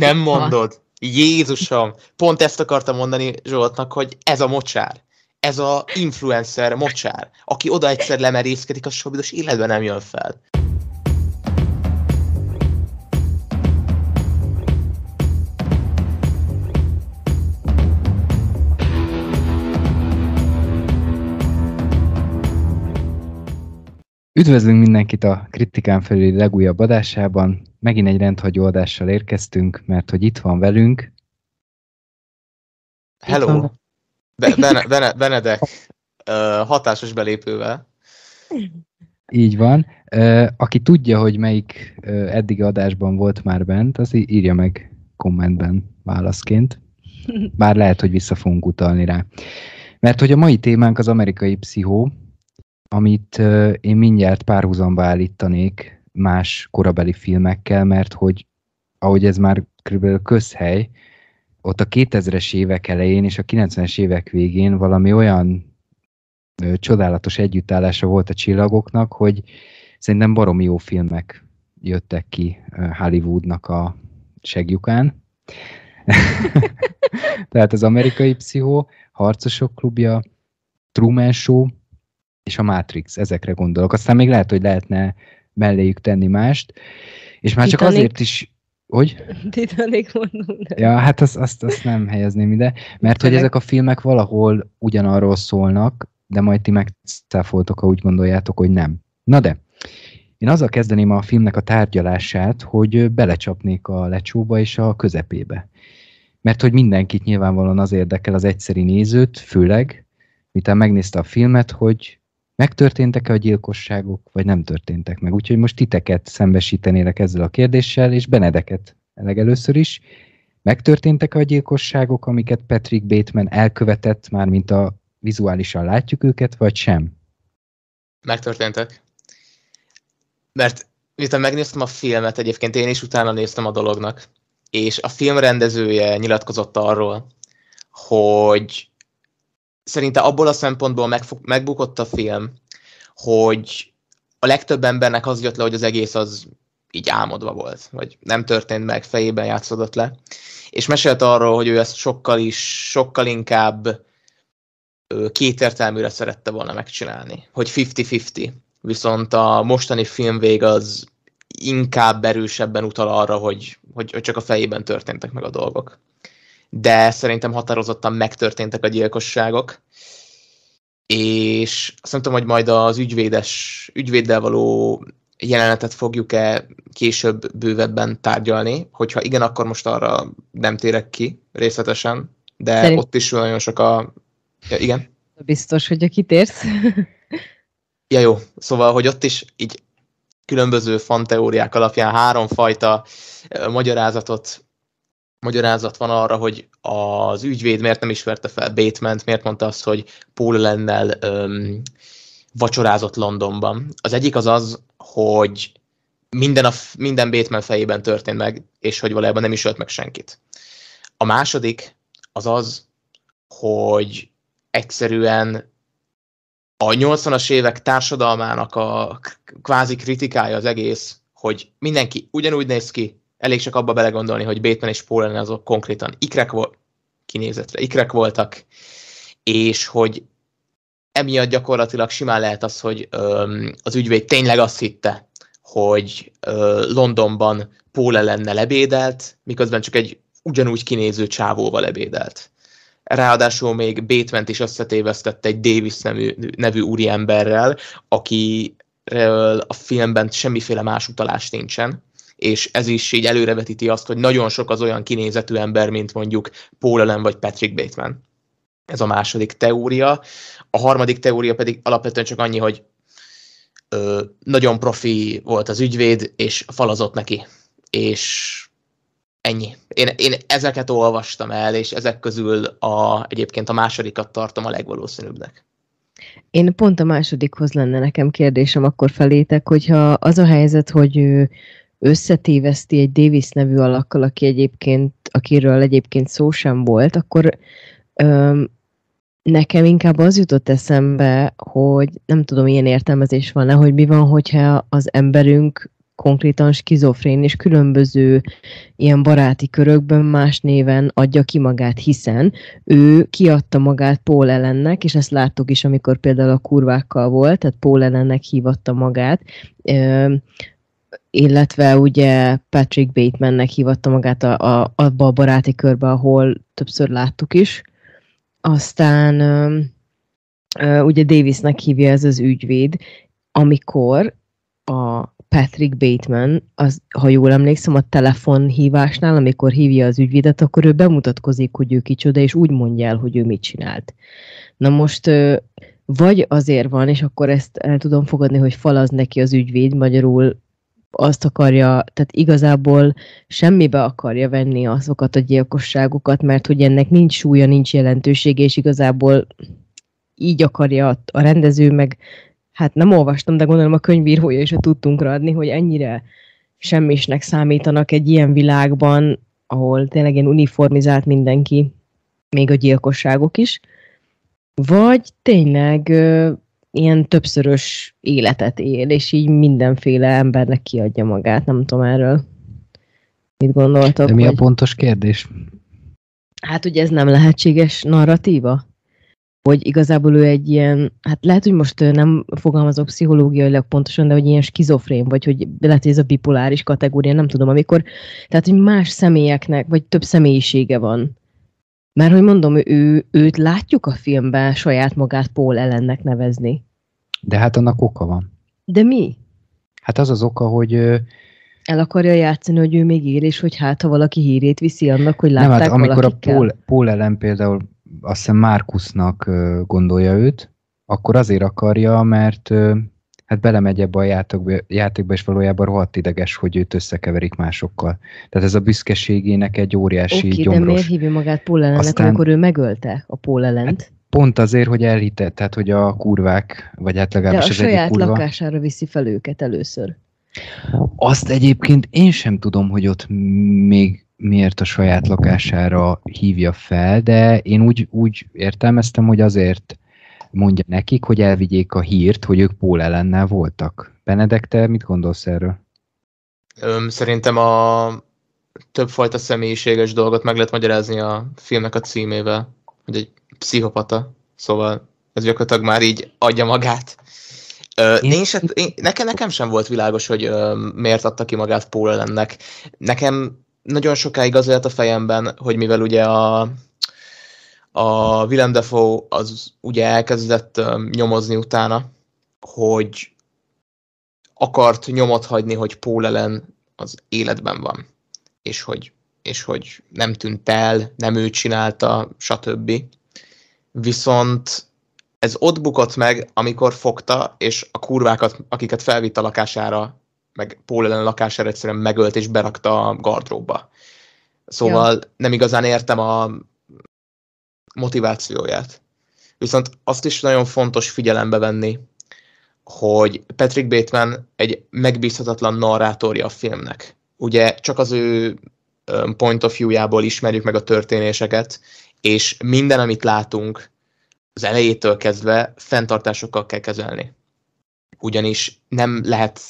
Nem mondod. Jézusom! Pont ezt akartam mondani Zsoltnak, hogy ez a mocsár. Ez a influencer mocsár, aki oda egyszer lemerészkedik, a sobidos életben nem jön fel. Üdvözlünk mindenkit a Kritikán felüli legújabb adásában. Megint egy rendhagyó adással érkeztünk, mert hogy itt van velünk. Hello! Be- Bene- Bene- Benedek, uh, hatásos belépővel. Így van. Uh, aki tudja, hogy melyik uh, eddigi adásban volt már bent, az írja meg kommentben válaszként. Bár lehet, hogy vissza fogunk utalni rá. Mert hogy a mai témánk az amerikai pszichó, amit én mindjárt párhuzamba állítanék más korabeli filmekkel, mert hogy ahogy ez már kb. közhely, ott a 2000-es évek elején és a 90-es évek végén valami olyan csodálatos együttállása volt a csillagoknak, hogy szerintem baromi jó filmek jöttek ki Hollywoodnak a segjukán. Tehát az amerikai pszichó, Harcosok klubja, Truman Show, és a Matrix, ezekre gondolok. Aztán még lehet, hogy lehetne melléjük tenni mást, és már Titanic. csak azért is, hogy? Titanic mondom. Ja, hát azt, azt, azt nem helyezném ide, mert hogy ezek a filmek valahol ugyanarról szólnak, de majd ti megcáfoltok, ha úgy gondoljátok, hogy nem. Na de, én azzal kezdeném a filmnek a tárgyalását, hogy belecsapnék a lecsóba és a közepébe. Mert hogy mindenkit nyilvánvalóan az érdekel az egyszeri nézőt, főleg, miután megnézte a filmet, hogy megtörténtek-e a gyilkosságok, vagy nem történtek meg. Úgyhogy most titeket szembesítenélek ezzel a kérdéssel, és Benedeket legelőször is. Megtörténtek-e a gyilkosságok, amiket Patrick Bateman elkövetett, már mint a vizuálisan látjuk őket, vagy sem? Megtörténtek. Mert miután megnéztem a filmet, egyébként én is utána néztem a dolognak, és a film rendezője nyilatkozott arról, hogy szerinte abból a szempontból megfog, megbukott a film, hogy a legtöbb embernek az jött le, hogy az egész az így álmodva volt, vagy nem történt meg, fejében játszódott le. És mesélt arról, hogy ő ezt sokkal is, sokkal inkább kétértelműre szerette volna megcsinálni, hogy 50-50. Viszont a mostani filmvég az inkább erősebben utal arra, hogy, hogy, hogy csak a fejében történtek meg a dolgok de szerintem határozottan megtörténtek a gyilkosságok, és azt nem tudom, hogy majd az ügyvédes, ügyvéddel való jelenetet fogjuk-e később bővebben tárgyalni, hogyha igen, akkor most arra nem térek ki részletesen, de Szerint... ott is nagyon sok a... Ja, igen? Biztos, hogy a kitérsz. ja jó, szóval, hogy ott is így különböző fanteóriák alapján háromfajta magyarázatot magyarázat van arra, hogy az ügyvéd miért nem ismerte fel bateman miért mondta azt, hogy Paul lennel öm, vacsorázott Londonban. Az egyik az az, hogy minden, a, minden Bateman fejében történt meg, és hogy valójában nem is ölt meg senkit. A második az az, hogy egyszerűen a 80-as évek társadalmának a kvázi kritikája az egész, hogy mindenki ugyanúgy néz ki, elég csak abba belegondolni, hogy Bateman és Paul azok konkrétan. Ikrek volt, kinézetre. Ikrek voltak, és hogy emiatt gyakorlatilag simán lehet az, hogy öm, az ügyvéd tényleg azt hitte, hogy ö, Londonban Paul ellenne lebédelt, miközben csak egy ugyanúgy kinéző csávóval lebédelt. Ráadásul még Bateman is összetévesztette egy Davis nevű, nevű úriemberrel, aki a filmben semmiféle más utalás nincsen, és ez is így előrevetíti azt, hogy nagyon sok az olyan kinézetű ember, mint mondjuk Paul Allen vagy Patrick Bateman. Ez a második teória. A harmadik teória pedig alapvetően csak annyi, hogy ö, nagyon profi volt az ügyvéd, és falazott neki. És ennyi. Én, én ezeket olvastam el, és ezek közül a, egyébként a másodikat tartom a legvalószínűbbnek. Én pont a másodikhoz lenne nekem kérdésem akkor felétek, hogyha az a helyzet, hogy összetéveszti egy Davis nevű alakkal, aki egyébként, akiről egyébként szó sem volt, akkor öm, nekem inkább az jutott eszembe, hogy nem tudom, ilyen értelmezés van-e, hogy mi van, hogyha az emberünk konkrétan skizofrén, és különböző ilyen baráti körökben más néven adja ki magát, hiszen ő kiadta magát Paul ellennek, és ezt láttuk is, amikor például a kurvákkal volt, tehát Paul ellennek hívatta magát, illetve ugye Patrick Batemannek hívatta magát a, a, abba a baráti körbe, ahol többször láttuk is. Aztán ugye Davisnek hívja ez az ügyvéd, amikor a Patrick Bateman, az, ha jól emlékszem, a telefonhívásnál, amikor hívja az ügyvédet, akkor ő bemutatkozik, hogy ő kicsoda, és úgy mondja el, hogy ő mit csinált. Na most vagy azért van, és akkor ezt el tudom fogadni, hogy falaz neki az ügyvéd, magyarul azt akarja, tehát igazából semmibe akarja venni azokat a gyilkosságokat, mert hogy ennek nincs súlya, nincs jelentősége, és igazából így akarja a rendező, meg hát nem olvastam, de gondolom a könyvírója is a tudtunkra adni, hogy ennyire semmisnek számítanak egy ilyen világban, ahol tényleg ilyen uniformizált mindenki, még a gyilkosságok is, vagy tényleg ilyen többszörös életet él, és így mindenféle embernek kiadja magát, nem tudom erről. Mit gondoltok? De mi a pontos kérdés? Hát ugye ez nem lehetséges narratíva? hogy igazából ő egy ilyen, hát lehet, hogy most nem fogalmazok pszichológiailag pontosan, de hogy ilyen skizofrén, vagy hogy lehet, hogy ez a bipoláris kategória, nem tudom, amikor, tehát, hogy más személyeknek, vagy több személyisége van. Mert, hogy mondom, ő, őt látjuk a filmben saját magát Paul ellennek nevezni. De hát annak oka van. De mi? Hát az az oka, hogy el akarja játszani, hogy ő még él, és hogy hát, ha valaki hírét viszi annak, hogy látták Nem, hát amikor a Paul, Paul ellen például azt hiszem Márkusznak gondolja őt, akkor azért akarja, mert hát belemegy ebbe a játékba, játékba, és valójában rohadt ideges, hogy őt összekeverik másokkal. Tehát ez a büszkeségének egy óriási okay, gyomros. de miért hívja magát Paul ellennek, Aztán, amikor ő megölte a Paul ellent? Hát pont azért, hogy elhitett, tehát hogy a kurvák, vagy hát legalábbis De a saját kurva, lakására viszi fel őket először. Azt egyébként én sem tudom, hogy ott még miért a saját lakására hívja fel, de én úgy, úgy értelmeztem, hogy azért mondja nekik, hogy elvigyék a hírt, hogy ők Pól ellennel voltak. Benedek, te mit gondolsz erről? Öm, szerintem a többfajta személyiséges dolgot meg lehet magyarázni a filmnek a címével, hogy egy pszichopata, szóval ez gyakorlatilag már így adja magát. Ö, én, én se, én, nekem, nekem sem volt világos, hogy ö, miért adta ki magát Paul ellennek. Nekem nagyon sokáig az élt a fejemben, hogy mivel ugye a, a Willem Dafoe az ugye elkezdett nyomozni utána, hogy akart nyomot hagyni, hogy Paul ellen az életben van, és hogy, és hogy nem tűnt el, nem ő csinálta, stb. Viszont ez ott bukott meg, amikor fogta, és a kurvákat, akiket felvitt a lakására meg Paul ellen lakására egyszerűen megölt és berakta a gardróbba. Szóval ja. nem igazán értem a motivációját. Viszont azt is nagyon fontos figyelembe venni, hogy Patrick Bateman egy megbízhatatlan narrátorja a filmnek. Ugye csak az ő point of view-jából ismerjük meg a történéseket, és minden, amit látunk, az elejétől kezdve fenntartásokkal kell kezelni. Ugyanis nem lehet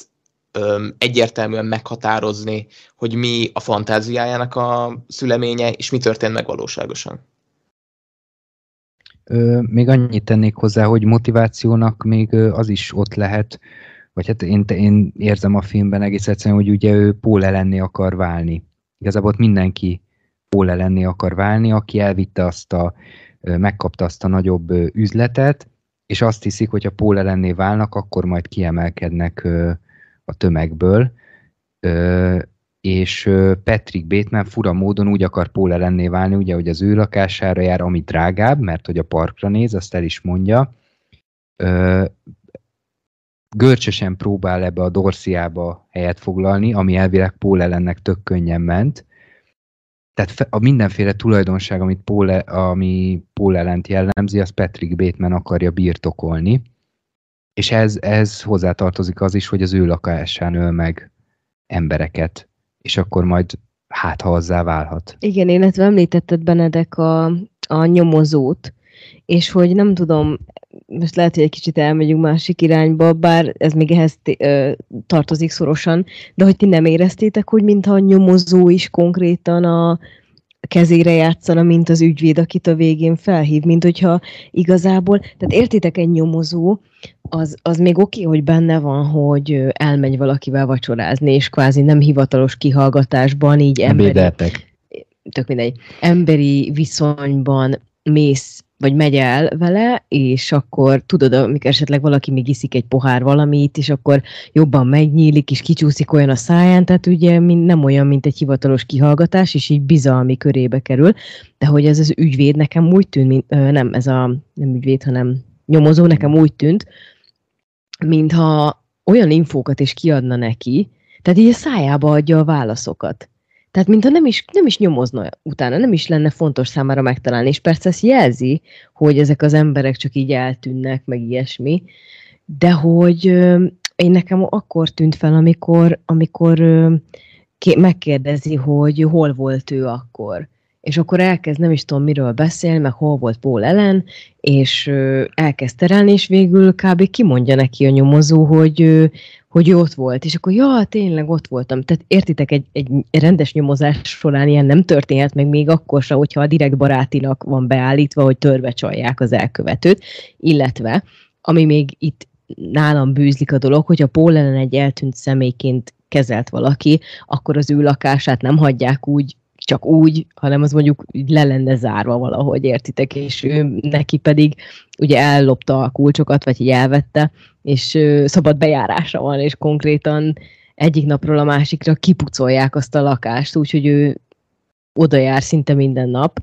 öm, egyértelműen meghatározni, hogy mi a fantáziájának a szüleménye, és mi történt meg. Még annyit tennék hozzá, hogy motivációnak még az is ott lehet, vagy hát én, én érzem a filmben egész egyszerűen, hogy ugye ő Paul ellenné akar válni. Igazából ott mindenki Paul ellenné akar válni, aki elvitte azt a, megkapta azt a nagyobb üzletet, és azt hiszik, hogy ha Paul ellenné válnak, akkor majd kiemelkednek a tömegből, és Patrick Bateman fura módon úgy akar Paul ellenné válni, ugye, hogy az ő lakására jár, ami drágább, mert hogy a parkra néz, azt el is mondja. Görcsösen próbál ebbe a Dorsiába helyet foglalni, ami elvileg Paul ellennek tök könnyen ment. Tehát a mindenféle tulajdonság, amit Paul, ami Paul ellent jellemzi, az Patrick Bateman akarja birtokolni és ez, ez hozzátartozik az is, hogy az ő lakásán öl meg embereket, és akkor majd hát, ha azzá válhat. Igen, illetve említetted Benedek a, a nyomozót, és hogy nem tudom, most lehet, hogy egy kicsit elmegyünk másik irányba, bár ez még ehhez ö, tartozik szorosan, de hogy ti nem éreztétek, hogy mintha a nyomozó is konkrétan a kezére játszana, mint az ügyvéd, akit a végén felhív, mint hogyha igazából, tehát értitek egy nyomozó, az, az még oké, okay, hogy benne van, hogy elmegy valakivel vacsorázni, és kvázi nem hivatalos kihallgatásban, így emberi, tök mindegy, emberi viszonyban mész vagy megy el vele, és akkor tudod, amikor esetleg valaki még iszik egy pohár valamit, és akkor jobban megnyílik, és kicsúszik olyan a száján, tehát ugye nem olyan, mint egy hivatalos kihallgatás, és így bizalmi körébe kerül, de hogy ez az ügyvéd nekem úgy tűnt, mint, nem ez a, nem ügyvéd, hanem nyomozó, nekem úgy tűnt, mintha olyan infókat is kiadna neki, tehát így a szájába adja a válaszokat. Tehát mintha nem is, nem is nyomozna utána, nem is lenne fontos számára megtalálni, és persze ezt jelzi, hogy ezek az emberek csak így eltűnnek, meg ilyesmi, de hogy én nekem akkor tűnt fel, amikor, amikor megkérdezi, hogy hol volt ő akkor. És akkor elkezd, nem is tudom miről beszél, meg hol volt Paul Ellen, és elkezd terelni, és végül kb. kimondja neki a nyomozó, hogy, hogy ott volt, és akkor ja, tényleg ott voltam. Tehát értitek, egy, egy rendes nyomozás során ilyen nem történhet meg még akkor sem, hogyha a direkt barátinak van beállítva, hogy törve csalják az elkövetőt, illetve, ami még itt nálam bűzlik a dolog, hogy a Paul egy eltűnt személyként kezelt valaki, akkor az ő lakását nem hagyják úgy csak úgy, hanem az mondjuk le lenne zárva valahogy, értitek, és ő neki pedig ugye ellopta a kulcsokat, vagy így elvette, és szabad bejárása van, és konkrétan egyik napról a másikra kipucolják azt a lakást, úgyhogy ő oda jár szinte minden nap,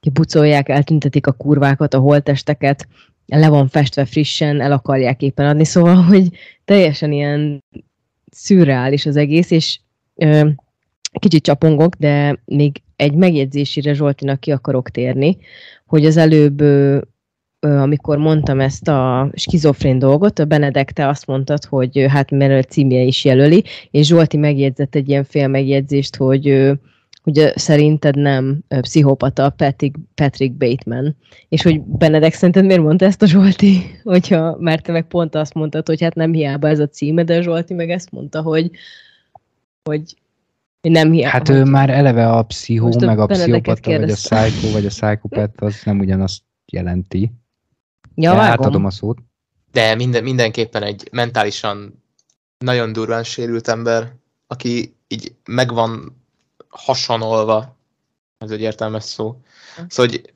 kipucolják, eltüntetik a kurvákat, a holtesteket, le van festve frissen, el akarják éppen adni, szóval, hogy teljesen ilyen szürreális az egész, és ö, kicsit csapongok, de még egy megjegyzésére Zsoltinak ki akarok térni, hogy az előbb amikor mondtam ezt a skizofrén dolgot, a Benedekte azt mondtad, hogy hát mert a címje is jelöli, és Zsolti megjegyzett egy ilyen fél megjegyzést, hogy hogy szerinted nem pszichopata Patrick, Patrick Bateman. És hogy Benedek szerinted miért mondta ezt a Zsolti? Hogyha, mert te meg pont azt mondtad, hogy hát nem hiába ez a címe, de a Zsolti meg ezt mondta, hogy, hogy nem hiába. Hát ő már eleve a pszichó, meg a pszichopata, vagy a psycho, vagy a psychopath, az nem ugyanazt jelenti. Ja, vágom. átadom a szót. De minden, mindenképpen egy mentálisan nagyon durván sérült ember, aki így megvan hasanolva, ez egy értelmes szó. Szóval, hogy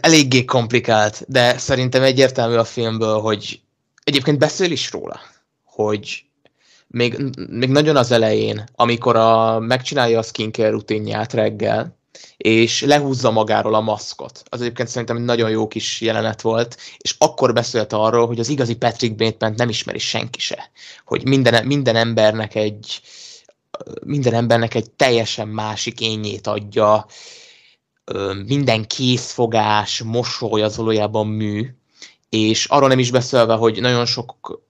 eléggé komplikált, de szerintem egyértelmű a filmből, hogy egyébként beszél is róla, hogy még, még nagyon az elején, amikor a, megcsinálja a skincare rutinját reggel, és lehúzza magáról a maszkot. Az egyébként szerintem egy nagyon jó kis jelenet volt, és akkor beszélt arról, hogy az igazi Patrick bateman nem ismeri senki se. Hogy minden, minden embernek egy minden embernek egy teljesen másik ényét adja, minden készfogás, mosoly az valójában mű, és arról nem is beszélve, hogy nagyon sok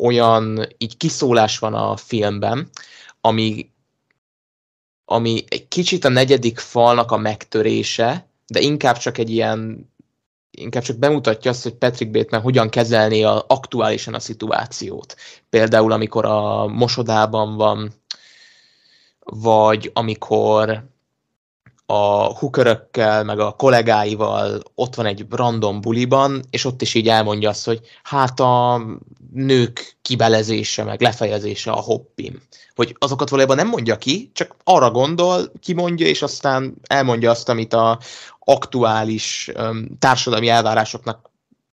olyan így kiszólás van a filmben, ami, ami egy kicsit a negyedik falnak a megtörése, de inkább csak egy ilyen inkább csak bemutatja azt, hogy Patrick Bateman hogyan kezelné a, aktuálisan a szituációt. Például, amikor a mosodában van, vagy amikor a hookerökkel, meg a kollégáival ott van egy random buliban, és ott is így elmondja azt, hogy hát a nők kibelezése, meg lefejezése a hoppim. Hogy azokat valójában nem mondja ki, csak arra gondol, kimondja, és aztán elmondja azt, amit a aktuális um, társadalmi elvárásoknak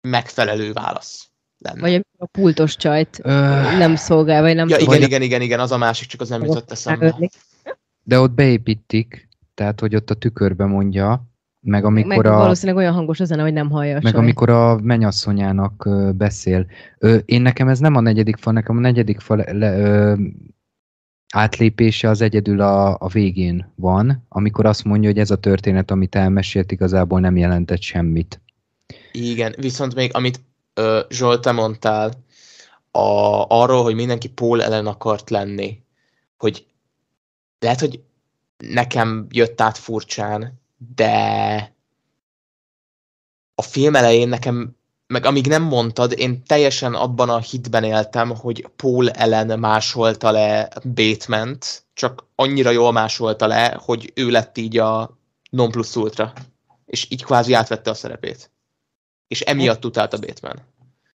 megfelelő válasz lenne. Vagy a pultos csajt Ö... nem szolgál, vagy nem ja, igen, igen, igen, igen, az a másik, csak az nem jutott eszembe. De ott beépítik, tehát hogy ott a tükörbe mondja, meg amikor meg a... valószínűleg olyan hangos a zene, hogy nem hallja Meg saj. amikor a menyasszonyának beszél. Ö, én nekem ez nem a negyedik fal, nekem a negyedik fal le, ö, átlépése az egyedül a, a végén van, amikor azt mondja, hogy ez a történet, amit elmesélt, igazából nem jelentett semmit. Igen, viszont még amit ö, Zsolt, te mondtál, a, arról, hogy mindenki Paul ellen akart lenni, hogy lehet, hogy nekem jött át furcsán, de a film elején nekem, meg amíg nem mondtad, én teljesen abban a hitben éltem, hogy Paul Ellen másolta le batman csak annyira jól másolta le, hogy ő lett így a non plus ultra. És így kvázi átvette a szerepét. És emiatt utálta Batman.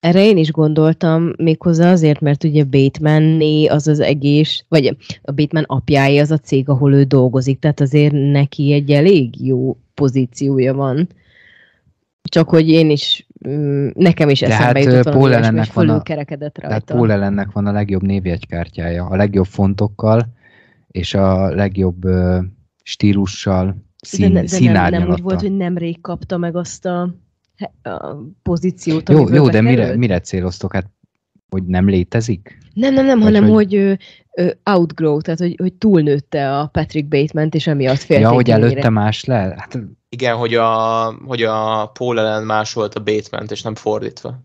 Erre én is gondoltam, méghozzá azért, mert ugye bateman az az egész, vagy a Bateman apjáé az a cég, ahol ő dolgozik, tehát azért neki egy elég jó pozíciója van. Csak hogy én is, mm, nekem is eszembe hát, jutott Paul Ellennek van a, kerekedett rajta. Tehát Paul Ellennek van a legjobb névjegykártyája, a legjobb fontokkal, és a legjobb stílussal, szín, de, de nem, nem úgy volt, hogy nemrég kapta meg azt a pozíciót, Jó, jó de mire, mire céloztok? Hát, hogy nem létezik? Nem, nem, nem, Vagy hanem hogy, hogy ő outgrow, tehát hogy, hogy túlnőtte a Patrick Bateman-t, és emiatt félték. Ja, hogy előtte más le? Hát... Igen, hogy a, hogy a Paul Ellen más volt a Bateman-t, és nem fordítva.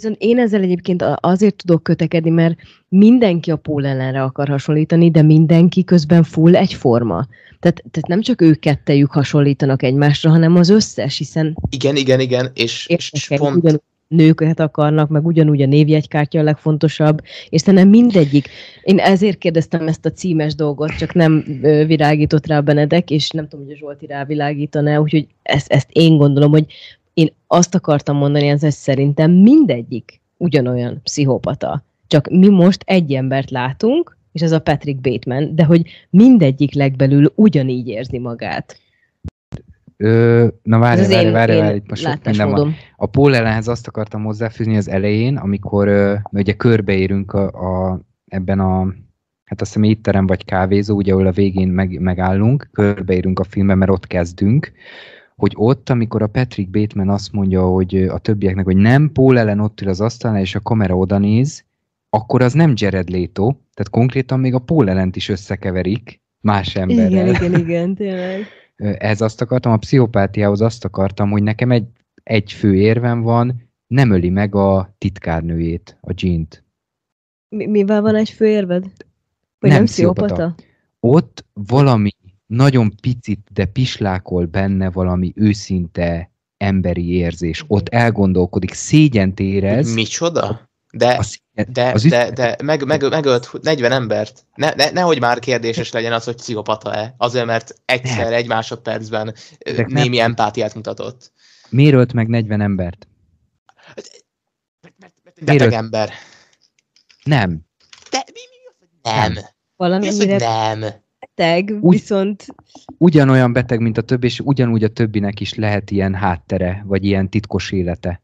Viszont én ezzel egyébként azért tudok kötekedni, mert mindenki a Paul ellenre akar hasonlítani, de mindenki közben full egyforma. Tehát, tehát nem csak ők kettejük hasonlítanak egymásra, hanem az összes, hiszen... Igen, igen, igen, és, és pont... Ugyanúgy nőket akarnak, meg ugyanúgy a névjegykártya a legfontosabb, és szerintem mindegyik. Én ezért kérdeztem ezt a címes dolgot, csak nem virágított rá Benedek, és nem tudom, hogy a Zsolti rávilágítaná, úgyhogy ezt, ezt én gondolom, hogy én azt akartam mondani, ez, hogy szerintem mindegyik ugyanolyan pszichopata. Csak mi most egy embert látunk, és ez a Patrick Bateman, de hogy mindegyik legbelül ugyanígy érzi magát. Ö, na várj, várj, várj, várj, itt most sok minden van. A Paul ellenhez azt akartam hozzáfűzni az elején, amikor ö, ugye körbeérünk a, a, ebben a hát azt hiszem étterem vagy kávézó, ugye ahol a végén meg, megállunk, körbeérünk a filmben, mert ott kezdünk, hogy ott, amikor a Patrick Bateman azt mondja, hogy a többieknek, hogy nem, Paul ellen ott ül az asztalnál, és a kamera oda néz, akkor az nem Jared Leto, tehát konkrétan még a Paul ellent is összekeverik más emberrel. Igen, igen, igen, tényleg. Ez azt akartam, a pszichopátiához azt akartam, hogy nekem egy, egy fő érvem van, nem öli meg a titkárnőjét, a Jean-t. Mi, mivel van egy fő érved? Vagy nem, nem pszichopata? Ott valami nagyon picit, de pislákol benne valami őszinte emberi érzés. Ott elgondolkodik, szégyent érez. Micsoda? De, de, az de, de meg, meg, megölt 40 embert. Ne, ne, nehogy már kérdéses legyen az, hogy pszichopata-e. Azért, mert egyszer, nem. egy másodpercben de némi nem. empátiát mutatott. Miért ölt meg 40 embert? Mert, mert, mert beteg ember. Nem. De mi, mi az, hogy nem? Valami, mi az, hogy nem? Beteg, Ugy, viszont... Ugyanolyan beteg, mint a többi, és ugyanúgy a többinek is lehet ilyen háttere, vagy ilyen titkos élete.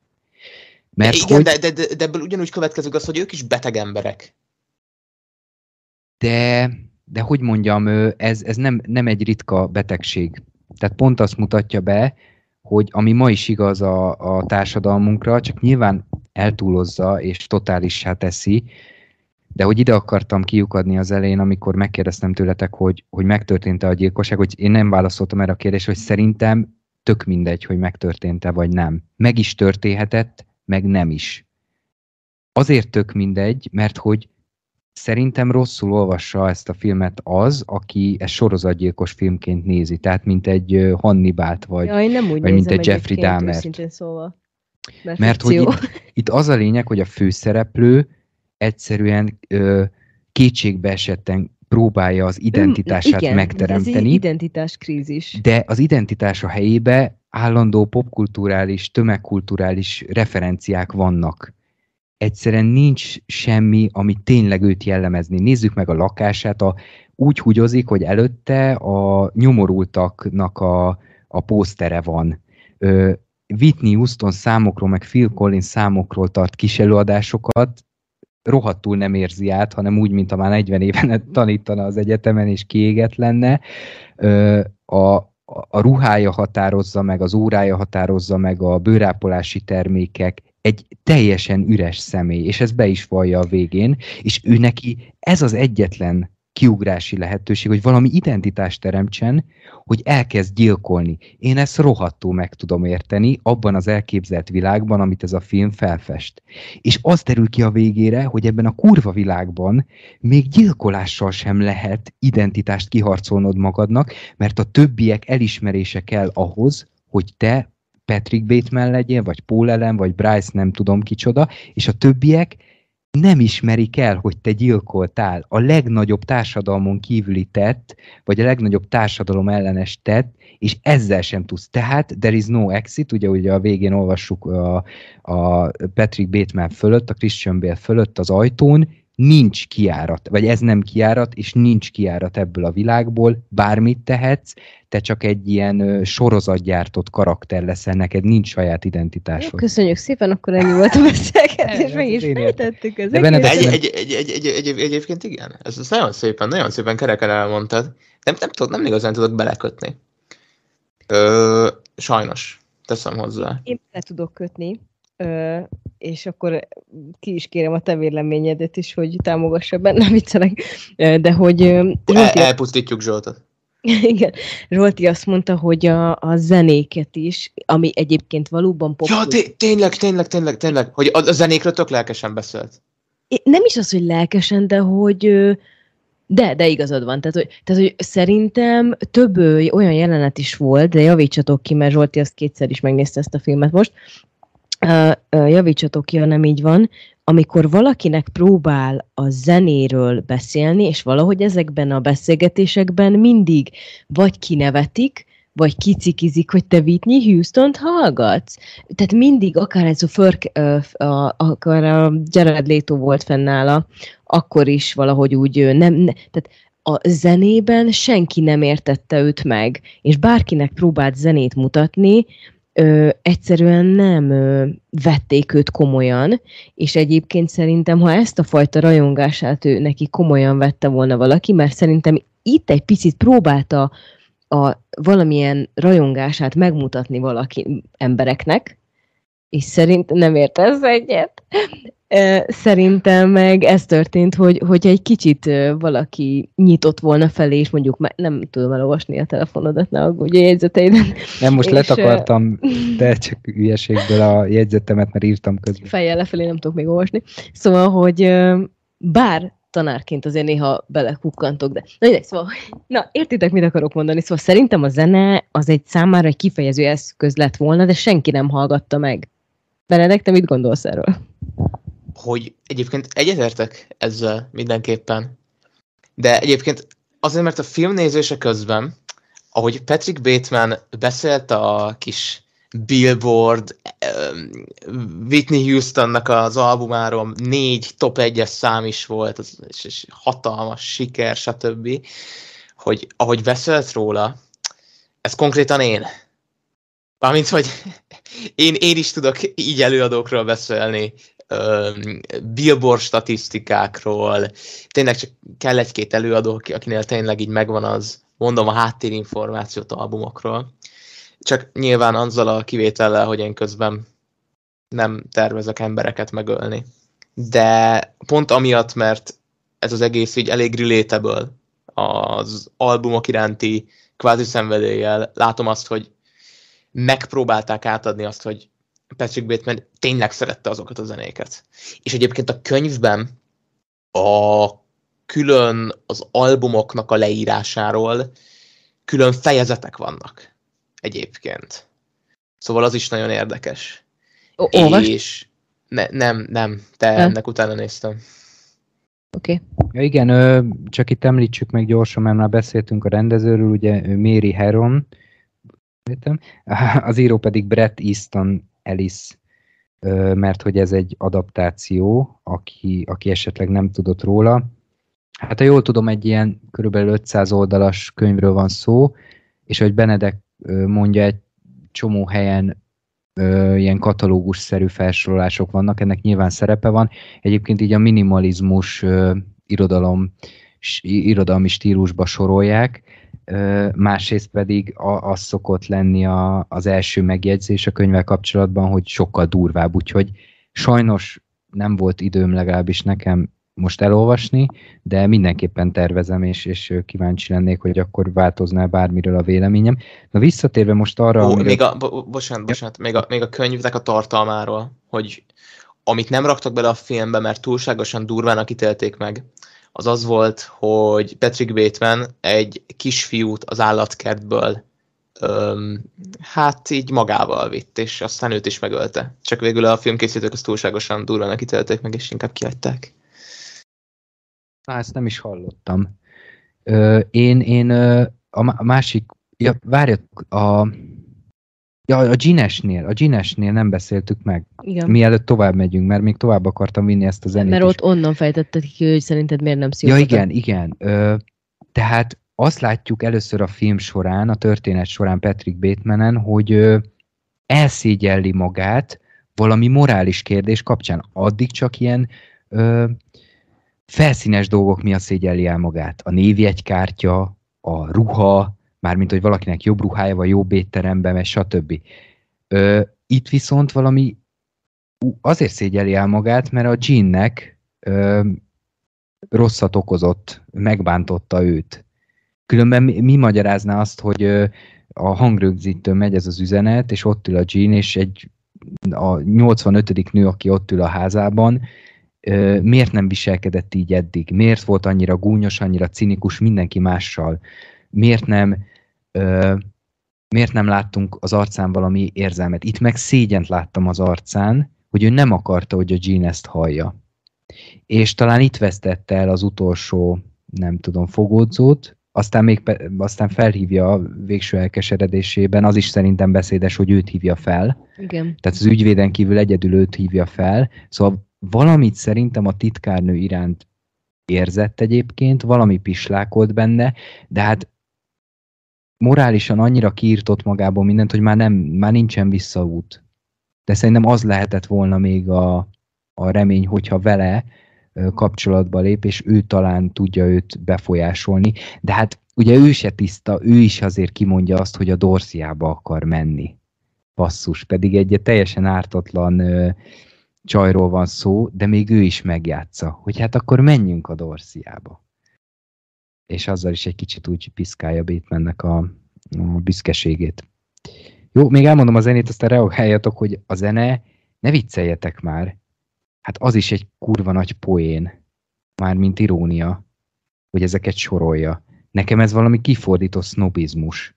Mert Igen, hogy... de, de, de, de ebből ugyanúgy következik az, hogy ők is beteg emberek. De, de hogy mondjam, ez, ez nem, nem egy ritka betegség. Tehát pont azt mutatja be, hogy ami ma is igaz a, a társadalmunkra, csak nyilván eltúlozza és totálissá teszi, de hogy ide akartam kiukadni az elején, amikor megkérdeztem tőletek, hogy, hogy megtörtént-e a gyilkosság, hogy én nem válaszoltam erre a kérdésre, hogy szerintem tök mindegy, hogy megtörtént-e vagy nem. Meg is történhetett, meg nem is. Azért tök mindegy, mert hogy szerintem rosszul olvassa ezt a filmet az, aki ezt sorozatgyilkos filmként nézi, tehát mint egy Hannibalt, vagy, ja, nem úgy vagy mint egy Jeffrey Dahmer. Szóval. Mert, mert hogy itt, itt az a lényeg, hogy a főszereplő egyszerűen ö, kétségbe esetten próbálja az identitását Igen, megteremteni. Ez identitáskrízis. De az identitása helyébe állandó popkulturális, tömegkulturális referenciák vannak. Egyszerűen nincs semmi, ami tényleg őt jellemezni. Nézzük meg a lakását, a, úgy húgyozik, hogy előtte a nyomorultaknak a, a pósztere van. Ö, Whitney Houston számokról, meg Phil Collins számokról tart kis előadásokat, rohadtul nem érzi át, hanem úgy, mint ha már 40 éven tanítana az egyetemen, és kiégett lenne. A, a ruhája határozza meg, az órája határozza meg, a bőrápolási termékek, egy teljesen üres személy, és ez be is vallja a végén, és ő neki ez az egyetlen kiugrási lehetőség, hogy valami identitást teremtsen, hogy elkezd gyilkolni. Én ezt rohadtul meg tudom érteni abban az elképzelt világban, amit ez a film felfest. És az derül ki a végére, hogy ebben a kurva világban még gyilkolással sem lehet identitást kiharcolnod magadnak, mert a többiek elismerése kell ahhoz, hogy te Patrick Bateman legyen, vagy Paul Ellen, vagy Bryce, nem tudom kicsoda, és a többiek nem ismerik el, hogy te gyilkoltál a legnagyobb társadalmon kívüli tett, vagy a legnagyobb társadalom ellenes tett, és ezzel sem tudsz. Tehát there is no exit, ugye, ugye a végén olvassuk a, a Patrick Bateman fölött, a Christian Bale fölött az ajtón, nincs kiárat, vagy ez nem kiárat, és nincs kiárat ebből a világból, bármit tehetsz, te csak egy ilyen sorozatgyártott karakter leszel, neked nincs saját identitásod. Jó, köszönjük szépen, akkor ennyi volt a beszélgetés, meg is feltettük az egy, egy, egy, egy, egy, egy, egy, Egyébként igen, ez, ez nagyon szépen, nagyon szépen kereken elmondtad. Nem, nem, tudod, nem igazán tudok belekötni. Ö, sajnos, teszem hozzá. Én le tudok kötni, ö, és akkor ki is kérem a te véleményedet is, hogy támogassa benne, viccelek, de hogy... El, elpusztítjuk Zsoltot. Igen, Zsolti azt mondta, hogy a, a zenéket is, ami egyébként valóban pop. Ja, té- tényleg, tényleg, tényleg, tényleg, hogy a, a zenékről tök lelkesen beszélt. Nem is az, hogy lelkesen, de hogy de, de igazad van. Tehát hogy, tehát, hogy szerintem több olyan jelenet is volt, de javítsatok ki, mert Zsolti azt kétszer is megnézte ezt a filmet most, javítsatok ki, ha nem így van, amikor valakinek próbál a zenéről beszélni, és valahogy ezekben a beszélgetésekben mindig vagy kinevetik, vagy kicikizik, hogy te Whitney Houston-t hallgatsz. Tehát mindig, akár ez a, Förk, akár a Jared Leto volt fennála, akkor is valahogy úgy nem, ne, tehát a zenében senki nem értette őt meg, és bárkinek próbált zenét mutatni, ö, egyszerűen nem ö, vették őt komolyan, és egyébként szerintem, ha ezt a fajta rajongását ő neki komolyan vette volna valaki, mert szerintem itt egy picit próbálta a valamilyen rajongását megmutatni valaki embereknek, és szerint nem ért ez egyet. Szerintem meg ez történt, hogy, hogy egy kicsit valaki nyitott volna felé, és mondjuk nem tudom elolvasni a telefonodat, ne aggódj a jegyzeteiden. Nem, most és letakartam, de csak ügyességből a jegyzetemet, mert írtam közben. Fejjel lefelé nem tudok még olvasni. Szóval, hogy bár tanárként azért néha belekukkantok, de na, ide, szóval, na, értitek, mit akarok mondani? Szóval szerintem a zene az egy számára egy kifejező eszköz lett volna, de senki nem hallgatta meg. Benedek, te mit gondolsz erről? Hogy egyébként egyetértek ezzel mindenképpen, de egyébként azért, mert a film nézése közben, ahogy Patrick Bateman beszélt a kis Billboard, Whitney Houstonnak az albumáról négy top 1-es szám is volt, és, és hatalmas siker, stb. Hogy ahogy beszélt róla, ez konkrétan én. Mármint, hogy én, én is tudok így előadókról beszélni, billboard statisztikákról, tényleg csak kell egy-két előadó, akinél tényleg így megvan az, mondom, a háttérinformációt albumokról. Csak nyilván azzal a kivétellel, hogy én közben nem tervezek embereket megölni. De pont amiatt, mert ez az egész így elég relatable az albumok iránti kvázi szenvedéllyel, látom azt, hogy megpróbálták átadni azt, hogy Patrick Bateman tényleg szerette azokat a zenéket. És egyébként a könyvben a külön az albumoknak a leírásáról külön fejezetek vannak egyébként. Szóval az is nagyon érdekes. Olvast? És ne, nem, nem, te nem. ennek utána néztem. Oké. Okay. Ja, igen, csak itt említsük meg gyorsan, mert már beszéltünk a rendezőről, ugye Mary Heron, az író pedig Brett Easton Ellis, mert hogy ez egy adaptáció, aki, aki esetleg nem tudott róla. Hát ha jól tudom, egy ilyen körülbelül 500 oldalas könyvről van szó, és hogy Benedek mondja, egy csomó helyen ilyen katalógus-szerű felsorolások vannak, ennek nyilván szerepe van. Egyébként így a minimalizmus irodalom, irodalmi stílusba sorolják, másrészt pedig a, az szokott lenni a, az első megjegyzés a könyvvel kapcsolatban, hogy sokkal durvább, úgyhogy sajnos nem volt időm legalábbis nekem most elolvasni, de mindenképpen tervezem, és, és kíváncsi lennék, hogy akkor változná bármiről a véleményem. Na visszatérve most arra... Ó, amire... még a, bo- bocsánat, bocsánat, még a, még a könyvnek a tartalmáról, hogy amit nem raktak bele a filmbe, mert túlságosan durvának ítélték meg, az az volt, hogy Patrick Bateman egy kisfiút az állatkertből öm, hát így magával vitt, és aztán őt is megölte. Csak végül a filmkészítők azt túlságosan durvának ítélték meg, és inkább kihagyták. Á, ezt nem is hallottam. Ö, én, én ö, a másik, ja, várjatok, a, ja, a Ginesnél, a Ginesnél nem beszéltük meg. Igen. Mielőtt tovább megyünk, mert még tovább akartam vinni ezt a zenét Mert is. ott onnan fejtetted ki, hogy szerinted miért nem Ja, szívott. igen, igen. Ö, tehát azt látjuk először a film során, a történet során Patrick Batemanen, hogy ö, elszégyelli magát valami morális kérdés kapcsán. Addig csak ilyen ö, felszínes dolgok miatt szégyelli el magát. A névjegykártya, a ruha, mármint hogy valakinek jobb ruhája van, jobb étteremben, vagy stb. Ö, itt viszont valami azért szégyeli el magát, mert a Jeannek ö, rosszat okozott, megbántotta őt. Különben mi, mi magyarázná azt, hogy ö, a hangrögzítő megy ez az üzenet, és ott ül a Jean, és egy a 85. nő, aki ott ül a házában, ö, miért nem viselkedett így eddig? Miért volt annyira gúnyos, annyira cinikus mindenki mással? Miért nem miért nem láttunk az arcán valami érzelmet? Itt meg szégyent láttam az arcán, hogy ő nem akarta, hogy a Jean ezt hallja. És talán itt vesztette el az utolsó, nem tudom, fogódzót, aztán még aztán felhívja a végső elkeseredésében, az is szerintem beszédes, hogy őt hívja fel. Igen. Tehát az ügyvéden kívül egyedül őt hívja fel. Szóval valamit szerintem a titkárnő iránt érzett egyébként, valami pislákolt benne, de hát morálisan annyira kiírtott magából mindent, hogy már, nem, már nincsen visszaút. De szerintem az lehetett volna még a, a remény, hogyha vele kapcsolatba lép, és ő talán tudja őt befolyásolni. De hát ugye ő se tiszta, ő is azért kimondja azt, hogy a Dorsiába akar menni. Basszus, pedig egy teljesen ártatlan ö, csajról van szó, de még ő is megjátsza, hogy hát akkor menjünk a Dorsiába. És azzal is egy kicsit úgy piszkálja Batemannek a, a büszkeségét. Jó, még elmondom a zenét, aztán reagáljatok, hogy a zene, ne vicceljetek már. Hát az is egy kurva nagy poén, mármint irónia, hogy ezeket sorolja. Nekem ez valami kifordított sznobizmus,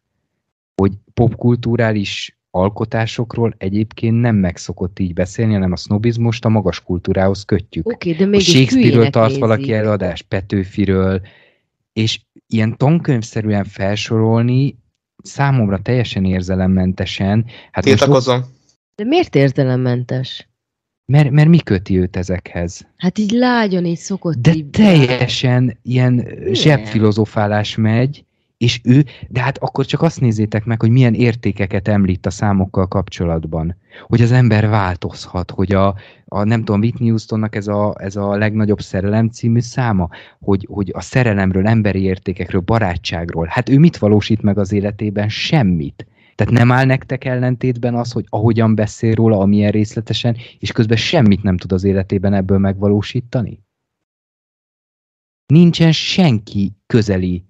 hogy popkulturális alkotásokról egyébként nem megszokott így beszélni, hanem a sznobizmust a magas kultúrához kötjük. Oké, de A mégis Shakespeare-ről hülyének tart nézik. valaki előadást, Petőfiről, és ilyen tankönyvszerűen felsorolni számomra teljesen érzelemmentesen. Hát Tiltakozom. De miért érzelemmentes? mert, mert mi köti őt ezekhez? Hát így lágyan így szokott De így teljesen ilyen zsebfilozofálás megy, és ő, de hát akkor csak azt nézzétek meg, hogy milyen értékeket említ a számokkal kapcsolatban. Hogy az ember változhat, hogy a, a nem tudom, Whitney Houstonnak ez a, ez a legnagyobb szerelem című száma, hogy, hogy a szerelemről, emberi értékekről, barátságról, hát ő mit valósít meg az életében? Semmit. Tehát nem áll nektek ellentétben az, hogy ahogyan beszél róla, amilyen részletesen, és közben semmit nem tud az életében ebből megvalósítani? Nincsen senki közeli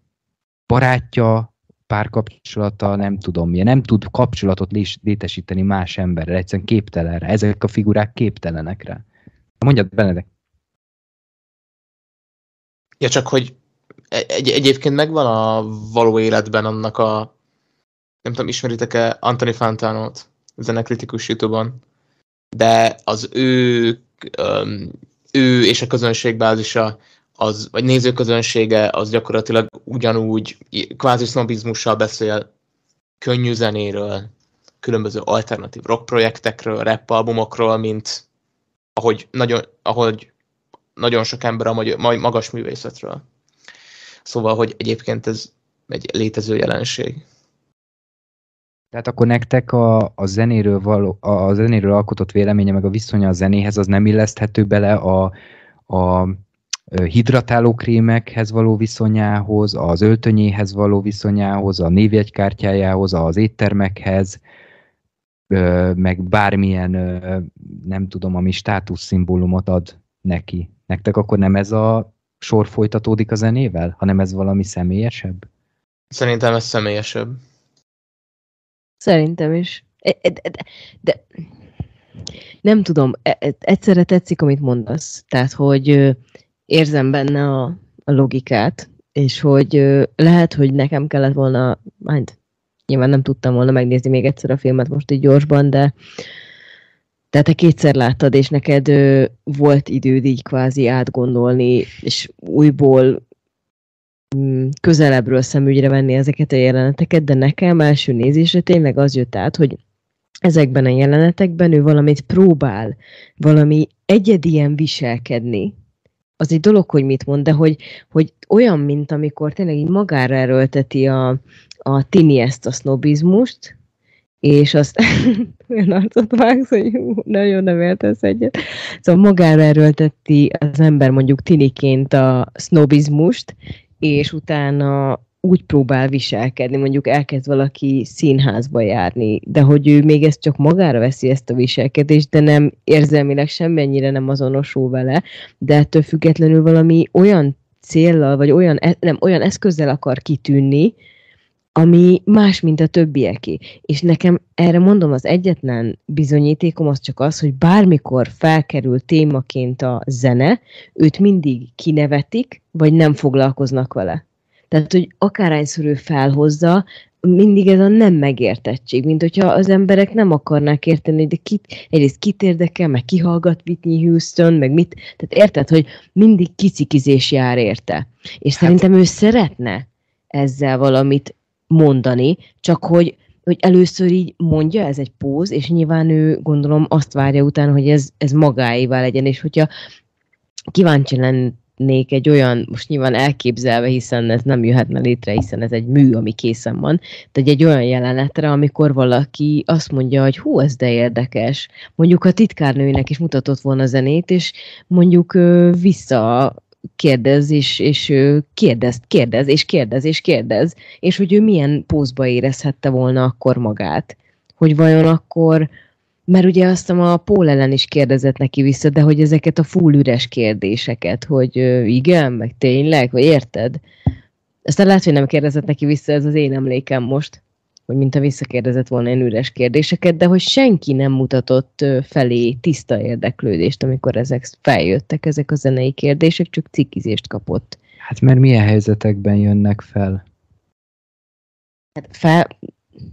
barátja, párkapcsolata, nem tudom milyen, nem tud kapcsolatot létesíteni más emberrel, egyszerűen képtelen rá. Ezek a figurák képtelenek rá. Mondjad, Benedek. Ja, csak hogy egy, egyébként megvan a való életben annak a nem tudom, ismeritek-e Anthony Fantanot, zenekritikus YouTube-on, de az ő, ő és a közönségbázisa, az, vagy nézőközönsége, az gyakorlatilag ugyanúgy kvázi sznobizmussal beszél könnyű zenéről, különböző alternatív rock projektekről, rap albumokról, mint ahogy nagyon, ahogy nagyon sok ember a magy- ma- magas művészetről. Szóval, hogy egyébként ez egy létező jelenség. Tehát akkor nektek a, a, zenéről való, a, a zenéről alkotott véleménye, meg a viszonya a zenéhez, az nem illeszthető bele a, a hidratáló krémekhez való viszonyához, az öltönyéhez való viszonyához, a névjegykártyájához, az éttermekhez, meg bármilyen, nem tudom, ami státuszszimbólumot ad neki. Nektek akkor nem ez a sor folytatódik a zenével, hanem ez valami személyesebb? Szerintem ez személyesebb. Szerintem is. E- e- De, de, de nem tudom, e- egyszerre tetszik, amit mondasz. Tehát, hogy érzem benne a, a logikát, és hogy lehet, hogy nekem kellett volna, majd nyilván nem tudtam volna megnézni még egyszer a filmet most így gyorsban, de tehát te kétszer láttad, és neked ö, volt időd így kvázi átgondolni, és újból mm, közelebbről szemügyre venni ezeket a jeleneteket, de nekem első nézésre tényleg az jött át, hogy ezekben a jelenetekben ő valamit próbál, valami egyedien viselkedni. Az egy dolog, hogy mit mond, de hogy, hogy olyan, mint amikor tényleg így magára erőlteti a, a tini ezt a sznobizmust, és azt olyan arcot vágsz, hogy nagyon nem értesz egyet. Szóval magára erőlteti az ember mondjuk tiniként a sznobizmust, és utána úgy próbál viselkedni, mondjuk elkezd valaki színházba járni, de hogy ő még ezt csak magára veszi ezt a viselkedést, de nem érzelmileg semmennyire nem azonosul vele, de ettől függetlenül valami olyan céllal, vagy olyan, e- nem, olyan eszközzel akar kitűnni, ami más, mint a többieké. És nekem erre mondom, az egyetlen bizonyítékom az csak az, hogy bármikor felkerül témaként a zene, őt mindig kinevetik, vagy nem foglalkoznak vele. Tehát, hogy akárhányszor ő felhozza, mindig ez a nem megértettség, mint hogyha az emberek nem akarnák érteni, de kit, egyrészt kit érdekel, meg kihallgat Whitney Houston, meg mit, tehát érted, hogy mindig kicikizés jár érte. És hát, szerintem ő szeretne ezzel valamit mondani, csak hogy, hogy először így mondja, ez egy póz, és nyilván ő gondolom azt várja utána, hogy ez, ez magáévá legyen, és hogyha kíváncsi lennék egy olyan, most nyilván elképzelve, hiszen ez nem jöhetne létre, hiszen ez egy mű, ami készen van, de egy olyan jelenetre, amikor valaki azt mondja, hogy hú, ez de érdekes. Mondjuk a titkárnőinek is mutatott volna zenét, és mondjuk vissza kérdez, és, és kérdez, kérdez, és kérdez, és kérdez, és hogy ő milyen pózba érezhette volna akkor magát. Hogy vajon akkor, mert ugye azt a Pól ellen is kérdezett neki vissza, de hogy ezeket a full üres kérdéseket, hogy igen, meg tényleg, vagy érted? Aztán lehet, hogy nem kérdezett neki vissza, ez az én emlékem most hogy mint a visszakérdezett volna én üres kérdéseket, de hogy senki nem mutatott felé tiszta érdeklődést, amikor ezek feljöttek, ezek a zenei kérdések, csak cikizést kapott. Hát mert milyen helyzetekben jönnek fel? Hát fel...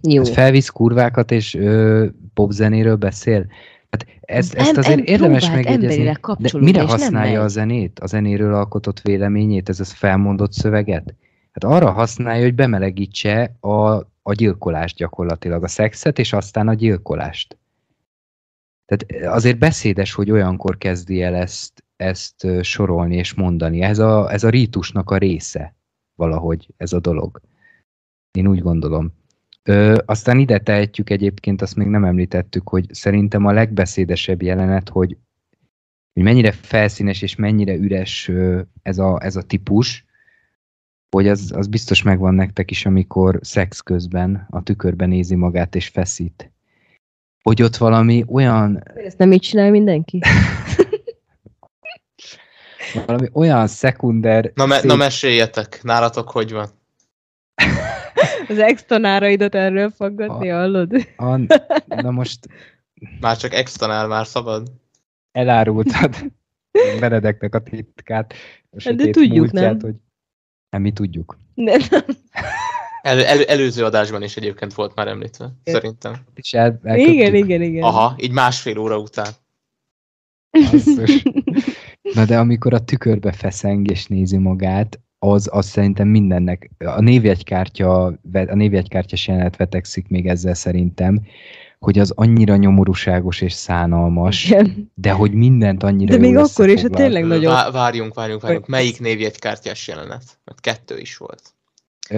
Jó. Hát felvisz kurvákat, és ö, popzenéről beszél? Hát ezt, ezt em, azért em, érdemes megjegyezni, de mire használja a zenét? A zenéről alkotott véleményét, ez az felmondott szöveget? Hát arra használja, hogy bemelegítse a a gyilkolást gyakorlatilag, a szexet, és aztán a gyilkolást. Tehát azért beszédes, hogy olyankor kezdi el ezt, ezt sorolni és mondani. Ez a, ez a rítusnak a része valahogy ez a dolog. Én úgy gondolom. Ö, aztán ide tehetjük egyébként, azt még nem említettük, hogy szerintem a legbeszédesebb jelenet, hogy, hogy mennyire felszínes és mennyire üres ez a, ez a típus, hogy az, az biztos megvan nektek is, amikor szex közben a tükörben nézi magát és feszít. Hogy ott valami olyan... Ezt nem így csinál mindenki? valami olyan szekunder... Na, me- szép... na meséljetek, nálatok hogy van? Az extanáraidat erről faggatni, a, hallod? A, na most... Már csak extanál, már szabad. Elárultad Benedeknek a titkát. Hát de tudjuk, múltját, nem? Hogy nem, mi tudjuk. Nem. El, el, előző adásban is egyébként volt már említve, igen. szerintem. És el, igen, igen, igen. Aha, így másfél óra után. Na de amikor a tükörbe feszeng és nézi magát, az, az szerintem mindennek, a névjegykártya, a névjegykártyás jelenet vetekszik még ezzel szerintem, hogy az annyira nyomorúságos és szánalmas, Igen. de hogy mindent annyira De még akkor is, hogy tényleg nagyon... Vá- várjunk, várjunk, várjunk. Melyik névjegykártyás jelenet? Mert kettő is volt.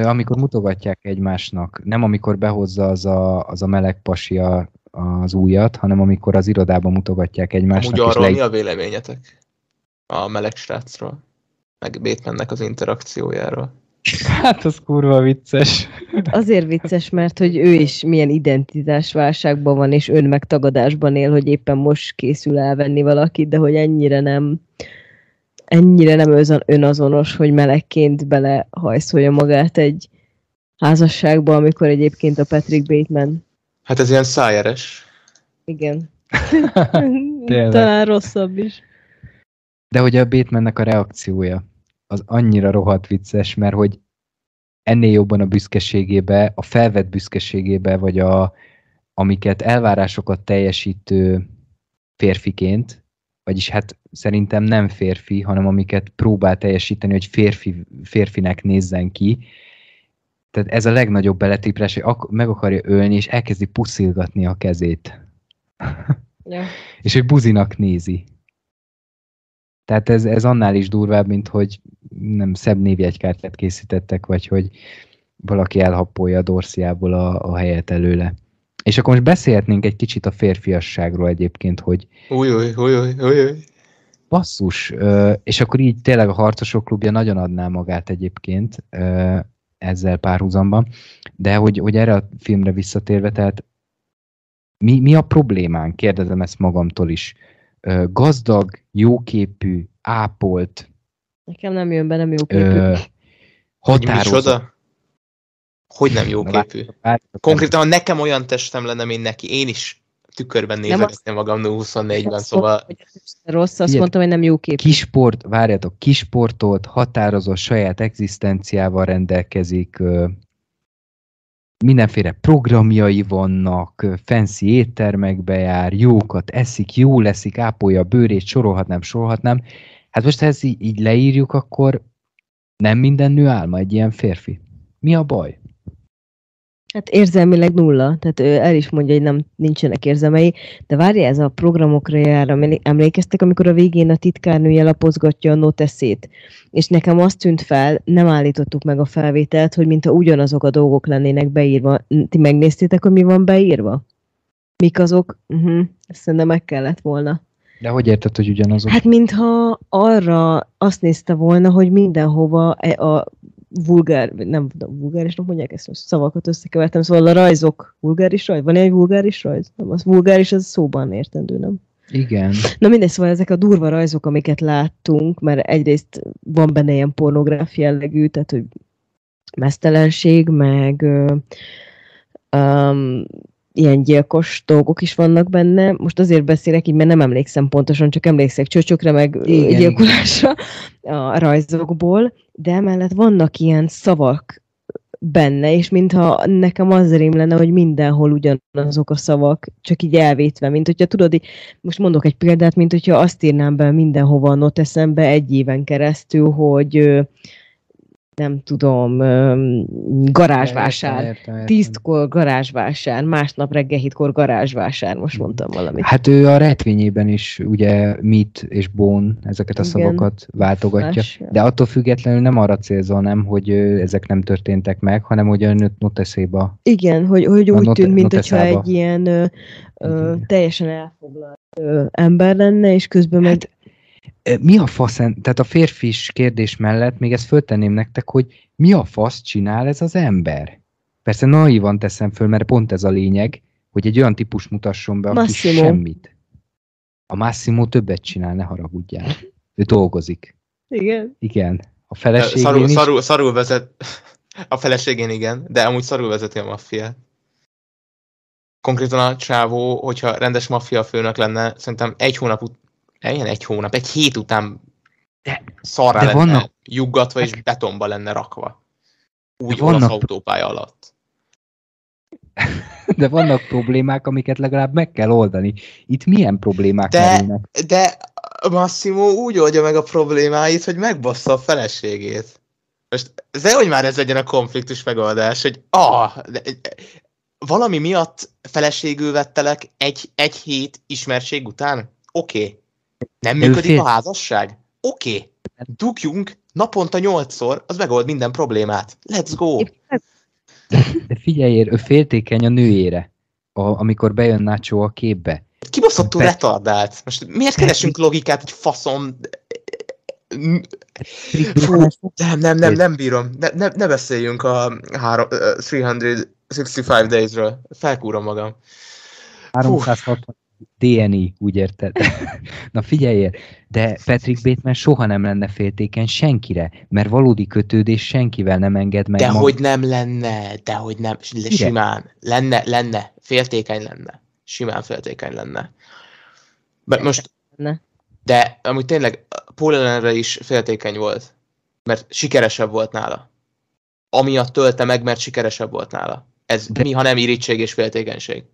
Amikor mutogatják egymásnak, nem amikor behozza az a, az a meleg pasi a, az újat, hanem amikor az irodában mutogatják egymásnak. Amúgy arról le... mi a véleményetek? A meleg srácról? Meg Batemannek az interakciójáról? Hát az kurva vicces. Hát azért vicces, mert hogy ő is milyen identitásválságban van, és önmegtagadásban él, hogy éppen most készül elvenni valakit, de hogy ennyire nem ennyire nem önazonos, hogy melegként belehajszolja magát egy házasságba, amikor egyébként a Patrick Bateman. Hát ez ilyen szájeres. Igen. Talán rosszabb is. De hogy a Batemannek a reakciója, az annyira rohadt vicces, mert hogy ennél jobban a büszkeségébe, a felvett büszkeségébe, vagy a, amiket elvárásokat teljesítő férfiként, vagyis hát szerintem nem férfi, hanem amiket próbál teljesíteni, hogy férfi, férfinek nézzen ki. Tehát ez a legnagyobb beletíprás, hogy ak- meg akarja ölni, és elkezdi puszilgatni a kezét. Ja. és hogy buzinak nézi. Tehát ez, ez annál is durvább, mint hogy nem szebb névjegykártyát készítettek, vagy hogy valaki elhappolja a dorsziából a, a helyet előle. És akkor most beszélhetnénk egy kicsit a férfiasságról egyébként, hogy új, új, új. basszus, és akkor így tényleg a Harcosok klubja nagyon adná magát egyébként ezzel párhuzamban, de hogy, hogy erre a filmre visszatérve, tehát mi, mi a problémán? Kérdezem ezt magamtól is. Gazdag, jóképű, ápolt, Nekem nem jön be, nem jó képű. ö, Hogy határozott. Hogy nem jó Na, képű? várjatok, Konkrétan, ha nekem olyan testem lenne, mint neki, én is tükörben Nem nézegetném magam 24-ben, Azt szóval Rossz, azt Figyelj, mondtam, hogy nem jó képű. kisport, várjatok, kisportolt, határozott saját egzisztenciával rendelkezik, mindenféle programjai vannak, fancy éttermekbe jár, jókat eszik, jó leszik, ápolja a bőrét, sorolhatnám, sorolhatnám. Hát most ha ezt így leírjuk, akkor nem minden nő álma egy ilyen férfi. Mi a baj? Hát érzelmileg nulla, tehát ő el is mondja, hogy nem nincsenek érzelmei, de várja ez a programokra jár, emlé- emlékeztek, amikor a végén a titkárnője lapozgatja a noteszét, és nekem azt tűnt fel, nem állítottuk meg a felvételt, hogy mintha ugyanazok a dolgok lennének beírva. Ti megnéztétek, hogy mi van beírva? Mik azok? Uh-huh. Ezt szerintem meg kellett volna. De hogy érted, hogy ugyanazok? Hát mintha arra azt nézte volna, hogy mindenhova e- a vulgár, nem tudom, vulgárisnak mondják ezt, most szavakat összekevertem, szóval a rajzok, vulgáris rajz? Van egy vulgáris rajz? Nem, az vulgáris, az szóban értendő, nem? Igen. Na mindegy, szóval ezek a durva rajzok, amiket láttunk, mert egyrészt van benne ilyen pornográf jellegű, tehát hogy mesztelenség, meg um, ilyen gyilkos dolgok is vannak benne. Most azért beszélek így, mert nem emlékszem pontosan, csak emlékszek csöcsökre, meg Igen, gyilkolásra a rajzokból, de emellett vannak ilyen szavak benne, és mintha nekem az rém lenne, hogy mindenhol ugyanazok a szavak, csak így elvétve, mint hogyha tudod, így, most mondok egy példát, mint hogyha azt írnám be mindenhova a noteszembe egy éven keresztül, hogy nem tudom, garázsvásár. Értem, értem. Tízkor garázsvásár, másnap reggel hétkor garázsvásár, most mondtam valamit. Hát ő a retvényében is ugye mit és bone ezeket a Igen. szavakat váltogatja. Más, De attól függetlenül nem arra célzol, nem, hogy ezek nem történtek meg, hanem hogy a not- noteszéba. Igen, hogy, hogy úgy note- tűnt, mint hogyha egy ilyen ö, ö, teljesen elfoglalt ö, ember lenne, és közben meg Hát, Ö, Mi a fasz, en- tehát a férfis kérdés mellett még ezt föltenném nektek, hogy mi a fasz csinál ez az ember? Persze naivan teszem föl, mert pont ez a lényeg, hogy egy olyan típus mutasson be, aki Massimo. semmit. A Massimo többet csinál, ne haragudjál. Ő dolgozik. igen. Igen. A feleségén szarul, is. szarul, szarul vezet, a feleségén igen, de amúgy szarul vezeti a maffiát. Konkrétan a csávó, hogyha rendes maffia főnök lenne, szerintem egy hónap ut- ilyen egy hónap, egy hét után De- szarrá de lenne vannak- juggatva és betonba lenne rakva. Úgy olasz vannak- autópálya alatt. De vannak problémák, amiket legalább meg kell oldani. Itt milyen problémák De- merülnek? De Massimo úgy oldja meg a problémáit, hogy megbassza a feleségét. Most, de hogy már ez legyen a konfliktus megoldás, hogy ah, de, valami miatt feleségül vettelek egy, egy hét ismerség után? Oké. Okay. Nem működik fél- a házasság? Oké. Okay. Dugjunk naponta nyolcszor, az megold minden problémát. Let's go. De figyelj, ő féltékeny a nőjére, a, amikor bejön Nacho a képbe. Kibaszottul Pe- retardált. Most miért keresünk logikát, hogy faszom... Fú, nem, nem, nem, nem bírom. Ne, ne, ne beszéljünk a három, uh, 365 Days-ről. Felkúrom magam. 360 DNI, úgy érted? Na figyelj, de Patrick Bateman soha nem lenne féltékeny senkire, mert valódi kötődés senkivel nem enged meg. De hogy nem lenne, de hogy nem, simán. Lenne, lenne, féltékeny lenne. Simán féltékeny lenne. Mert most, Ne. de amúgy tényleg Paul Allenre is féltékeny volt. Mert sikeresebb volt nála. amiatt tölte meg, mert sikeresebb volt nála. Ez De- mi, ha nem irítség és féltékenység.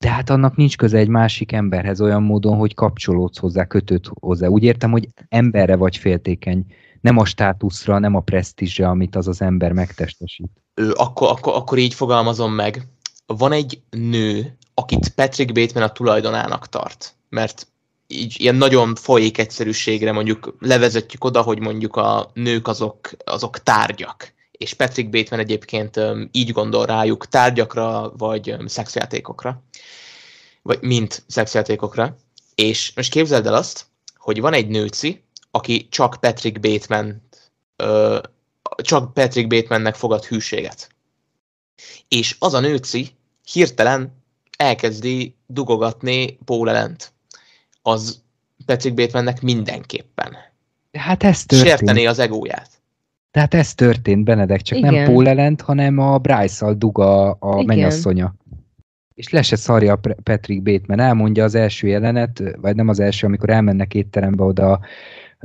De hát annak nincs köze egy másik emberhez olyan módon, hogy kapcsolódsz hozzá, kötőd hozzá. Úgy értem, hogy emberre vagy féltékeny. Nem a státuszra, nem a presztízsre, amit az az ember megtestesít. Ö, akkor, akkor, akkor így fogalmazom meg. Van egy nő, akit Patrick Bateman a tulajdonának tart, mert így ilyen nagyon folyék egyszerűségre mondjuk levezetjük oda, hogy mondjuk a nők azok, azok tárgyak. És Patrick Bateman egyébként így gondol rájuk tárgyakra, vagy szexjátékokra. Vagy mint szexjátékokra. És most képzeld el azt, hogy van egy nőci, aki csak Patrick Bateman csak Patrick Batemannek fogad hűséget. És az a nőci hirtelen elkezdi dugogatni Paul Ellent. Az Patrick Batemannek mindenképpen. De hát ez történt. Sértené az egóját. Tehát ez történt, Benedek, csak Igen. nem Paul ellent, hanem a Bryce-szal dug a, Igen. mennyasszonya. És le se szarja Patrick Bateman. Elmondja az első jelenet, vagy nem az első, amikor elmennek étterembe oda,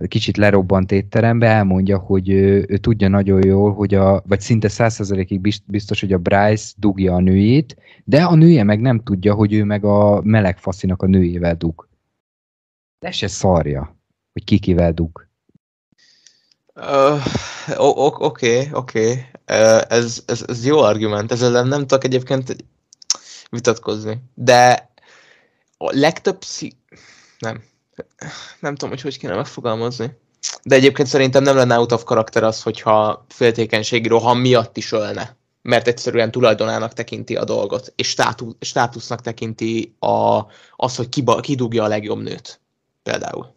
kicsit lerobbant étterembe, elmondja, hogy ő, ő tudja nagyon jól, hogy a, vagy szinte százszerzalékig bizt- biztos, hogy a Bryce dugja a nőjét, de a nője meg nem tudja, hogy ő meg a meleg faszinak a nőjével dug. Le se szarja, hogy kikivel dug. O- Oké, oké. Ez, ez, ez jó argument. Ezzel nem, nem tudok egyébként vitatkozni. De a legtöbb szí... Nem. Nem tudom, hogy hogy kéne megfogalmazni. De egyébként szerintem nem lenne out of karakter az, hogyha féltékenységi roham miatt is ölne. Mert egyszerűen tulajdonának tekinti a dolgot, és státu, státusznak tekinti a, az, hogy kiba, kidugja a legjobb nőt. Például.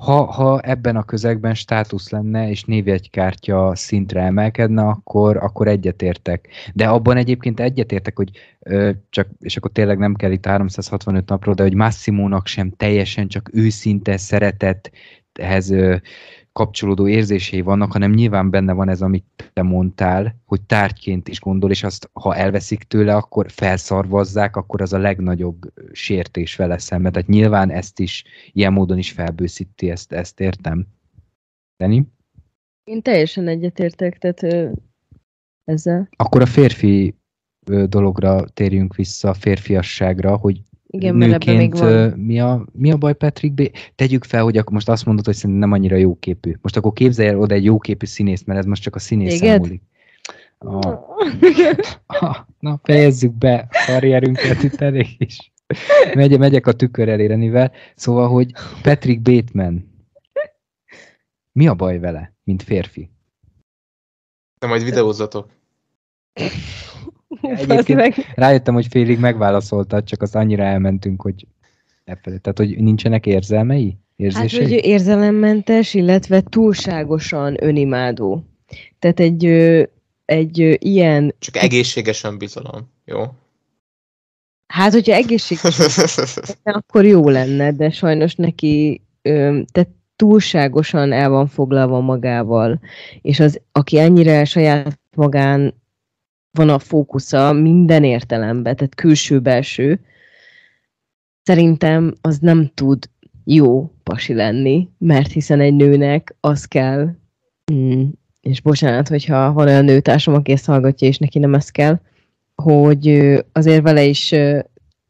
Ha, ha ebben a közegben státusz lenne, és névjegykártya szintre emelkedne, akkor, akkor egyetértek. De abban egyébként egyetértek, hogy ö, csak, és akkor tényleg nem kell itt 365 napról, de hogy Massimónak sem teljesen csak őszinte szeretethez kapcsolódó érzései vannak, hanem nyilván benne van ez, amit te mondtál, hogy tárgyként is gondol, és azt, ha elveszik tőle, akkor felszarvazzák, akkor az a legnagyobb sértés vele szemben. Tehát nyilván ezt is, ilyen módon is felbőszíti, ezt, ezt értem. Dani? Én teljesen egyetértek, tehát ö, ezzel. Akkor a férfi dologra térjünk vissza, a férfiasságra, hogy Igen, még nőként van. ö, mi a, mi a baj Patrick B? Tegyük fel, hogy akkor most azt mondod, hogy szerintem nem annyira jóképű. Most akkor képzelj el oda egy jóképű színészt, mert ez most csak a színészen múlik. Ah, ah, na, fejezzük be a karrierünket itt elég is. Megy, megyek a tükör elére, mivel. Szóval, hogy Patrick Bateman, mi a baj vele, mint férfi? De majd videózzatok. Egyébként- meg. Rájöttem, hogy félig megválaszoltad, csak azt annyira elmentünk, hogy lefelé. Tehát, hogy nincsenek érzelmei? Hát, Érzései? hogy ő érzelemmentes, illetve túlságosan önimádó. Tehát egy, egy ilyen, Csak egészségesen bizalom. Jó? hát hogyha egészség akkor jó lenne, de sajnos neki tehát túlságosan el van foglalva magával, és az, aki ennyire saját magán van a fókusza minden értelemben, tehát külső-belső, szerintem az nem tud jó pasi lenni, mert hiszen egy nőnek az kell, mm, és bocsánat, hogyha van olyan nőtársam, aki ezt hallgatja, és neki nem ez kell, hogy azért vele is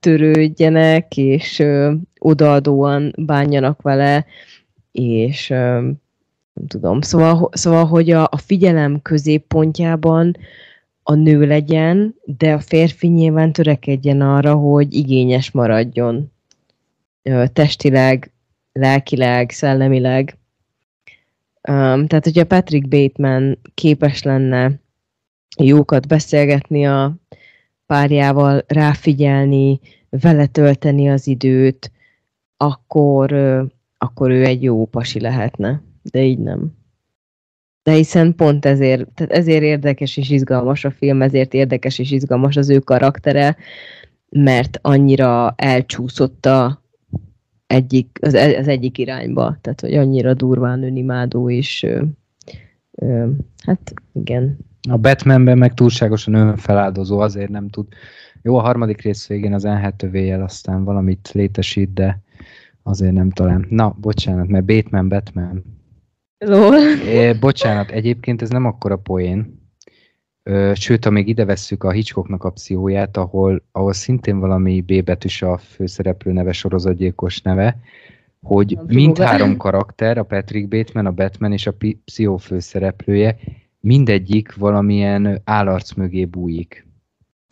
törődjenek, és odaadóan bánjanak vele, és nem tudom, szóval, szóval hogy a, a figyelem középpontjában a nő legyen, de a férfi nyilván törekedjen arra, hogy igényes maradjon. Testileg, lelkileg, szellemileg. Um, tehát, hogyha Patrick Bateman képes lenne jókat beszélgetni a párjával, ráfigyelni, vele tölteni az időt, akkor, akkor ő egy jó pasi lehetne. De így nem. De hiszen pont ezért, tehát ezért érdekes és izgalmas a film, ezért érdekes és izgalmas az ő karaktere, mert annyira elcsúszott a egyik, az, az egyik irányba, tehát hogy annyira durván önimádó, és ö, ö, hát igen, A Batmanben meg túlságosan önfeláldozó, azért nem tud. Jó, a harmadik rész végén az enhetővéjel aztán valamit létesít, de azért nem talán. Na, bocsánat, mert Batman, Batman. Lol. É, bocsánat, egyébként ez nem akkora poén. Ö, sőt, ha még ide vesszük a Hitchcocknak a pszichóját, ahol, ahol szintén valami B betűs a főszereplő neve, sorozatgyilkos neve, hogy mindhárom karakter, a Patrick Bateman, a Batman és a pszichó főszereplője, mindegyik valamilyen állarc mögé bújik.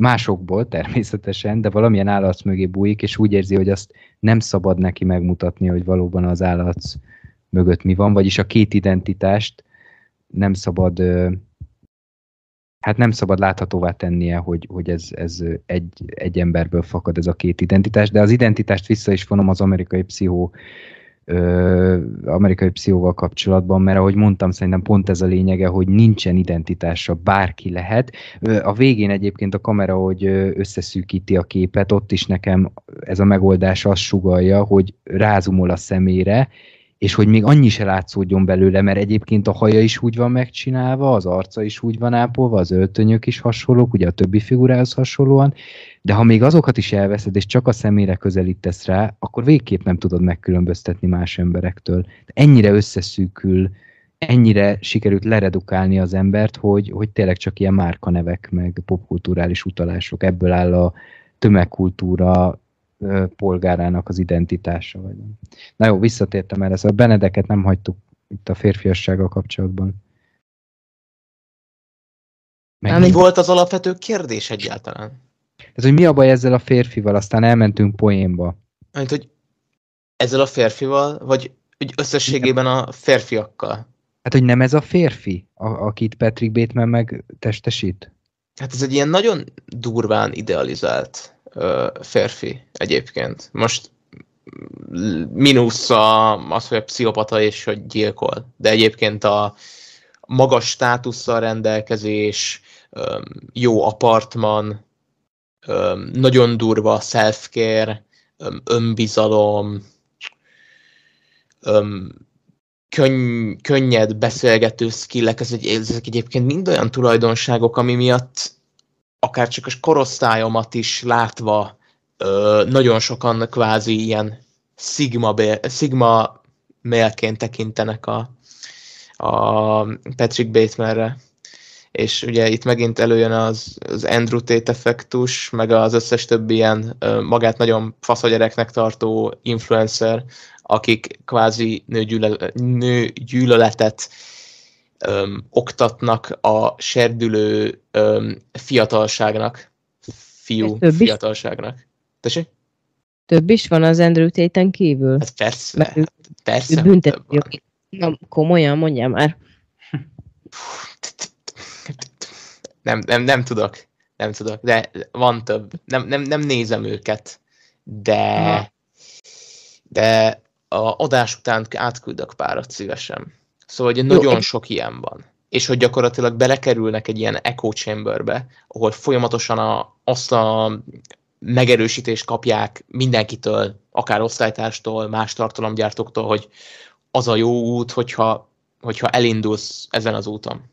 Másokból természetesen, de valamilyen állarc mögé bújik, és úgy érzi, hogy azt nem szabad neki megmutatni, hogy valóban az állarc mögött mi van, vagyis a két identitást nem szabad hát nem szabad láthatóvá tennie, hogy, hogy ez, ez egy, egy emberből fakad ez a két identitás, de az identitást vissza is vonom az amerikai pszichó ö, amerikai pszichóval kapcsolatban, mert ahogy mondtam, szerintem pont ez a lényege, hogy nincsen identitása, bárki lehet. A végén egyébként a kamera, hogy összeszűkíti a képet, ott is nekem ez a megoldás azt sugalja, hogy rázumol a szemére, és hogy még annyi se látszódjon belőle, mert egyébként a haja is úgy van megcsinálva, az arca is úgy van ápolva, az öltönyök is hasonlók, ugye a többi figurához hasonlóan, de ha még azokat is elveszed, és csak a szemére közelítesz rá, akkor végképp nem tudod megkülönböztetni más emberektől. Ennyire összeszűkül, ennyire sikerült leredukálni az embert, hogy, hogy tényleg csak ilyen márkanevek, meg popkulturális utalások. Ebből áll a tömegkultúra polgárának az identitása. Vagy. nem. Na jó, visszatértem erre, szóval Benedeket nem hagytuk itt a férfiassággal kapcsolatban. Meg Mi volt az alapvető kérdés egyáltalán? Ez, hogy mi a baj ezzel a férfival, aztán elmentünk poénba. Mint, hogy ezzel a férfival, vagy úgy összességében a férfiakkal? Hát, hogy nem ez a férfi, a, akit Patrick Bateman meg testesít? Hát ez egy ilyen nagyon durván idealizált ö, férfi egyébként. Most mínusz a, az, hogy a pszichopata és hogy gyilkol. De egyébként a magas státusszal rendelkezés, jó apartman, nagyon durva self-care, önbizalom, könnyed beszélgető skillek, ez egy, ezek egyébként mind olyan tulajdonságok, ami miatt akár csak a korosztályomat is látva ö, nagyon sokan kvázi ilyen szigma, szigma mélként tekintenek a, a Patrick Batemanre. És ugye itt megint előjön az, az Andrew Tate effektus, meg az összes többi ilyen magát nagyon faszagyereknek tartó influencer, akik kvázi nőgyűlö- nőgyűlöletet öm, oktatnak a serdülő öm, fiatalságnak, fiú Ez több is? fiatalságnak. Tessék? Több is van az Andrew Tate-en kívül? Hát persze, Mert ő- persze. Ő jogi. Na, komolyan, mondja már. Nem, nem, nem tudok, nem tudok, de van több. Nem, nem, nem nézem őket, de Aha. de a adás után átküldök párat szívesen. Szóval, hogy nagyon én- sok ilyen van. És hogy gyakorlatilag belekerülnek egy ilyen echo chamberbe, ahol folyamatosan a, azt a megerősítést kapják mindenkitől, akár osztálytárstól, más tartalomgyártóktól, hogy az a jó út, hogyha, hogyha elindulsz ezen az úton.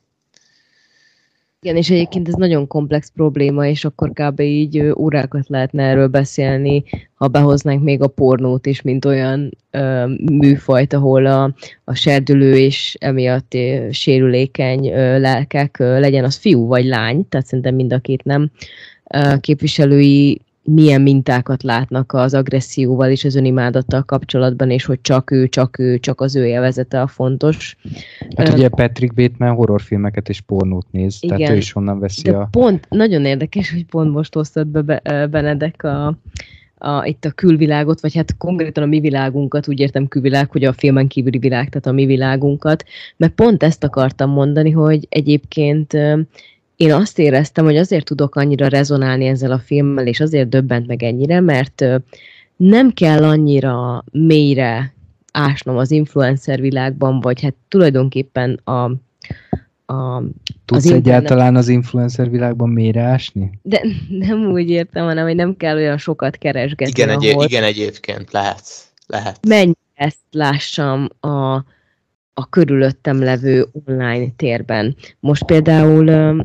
Igen, és egyébként ez nagyon komplex probléma, és akkor kb. így órákat lehetne erről beszélni, ha behoznánk még a pornót is, mint olyan ö, műfajt, ahol a, a serdülő és emiatt ö, sérülékeny ö, lelkek, ö, legyen az fiú vagy lány, tehát szerintem mind a két nem ö, képviselői milyen mintákat látnak az agresszióval és az önimádattal kapcsolatban, és hogy csak ő, csak ő, csak az ő élvezete a fontos. Hát ugye Patrick Bateman horrorfilmeket és pornót néz, Igen. tehát ő is onnan veszi De a... pont, nagyon érdekes, hogy pont most hoztad be, Benedek a, a, itt a külvilágot, vagy hát konkrétan a mi világunkat, úgy értem külvilág, hogy a filmen kívüli világ, tehát a mi világunkat, mert pont ezt akartam mondani, hogy egyébként én azt éreztem, hogy azért tudok annyira rezonálni ezzel a filmmel, és azért döbbent meg ennyire, mert nem kell annyira mélyre ásnom az influencer világban, vagy hát tulajdonképpen a, a Tudsz az egyáltalán az influencer világban mélyre ásni? de nem úgy értem, hanem hogy nem kell olyan sokat keresgetni, Igen, egy, ahol igen, egyébként lehet. Lehet. mennyire ezt lássam a, a körülöttem levő online térben. Most például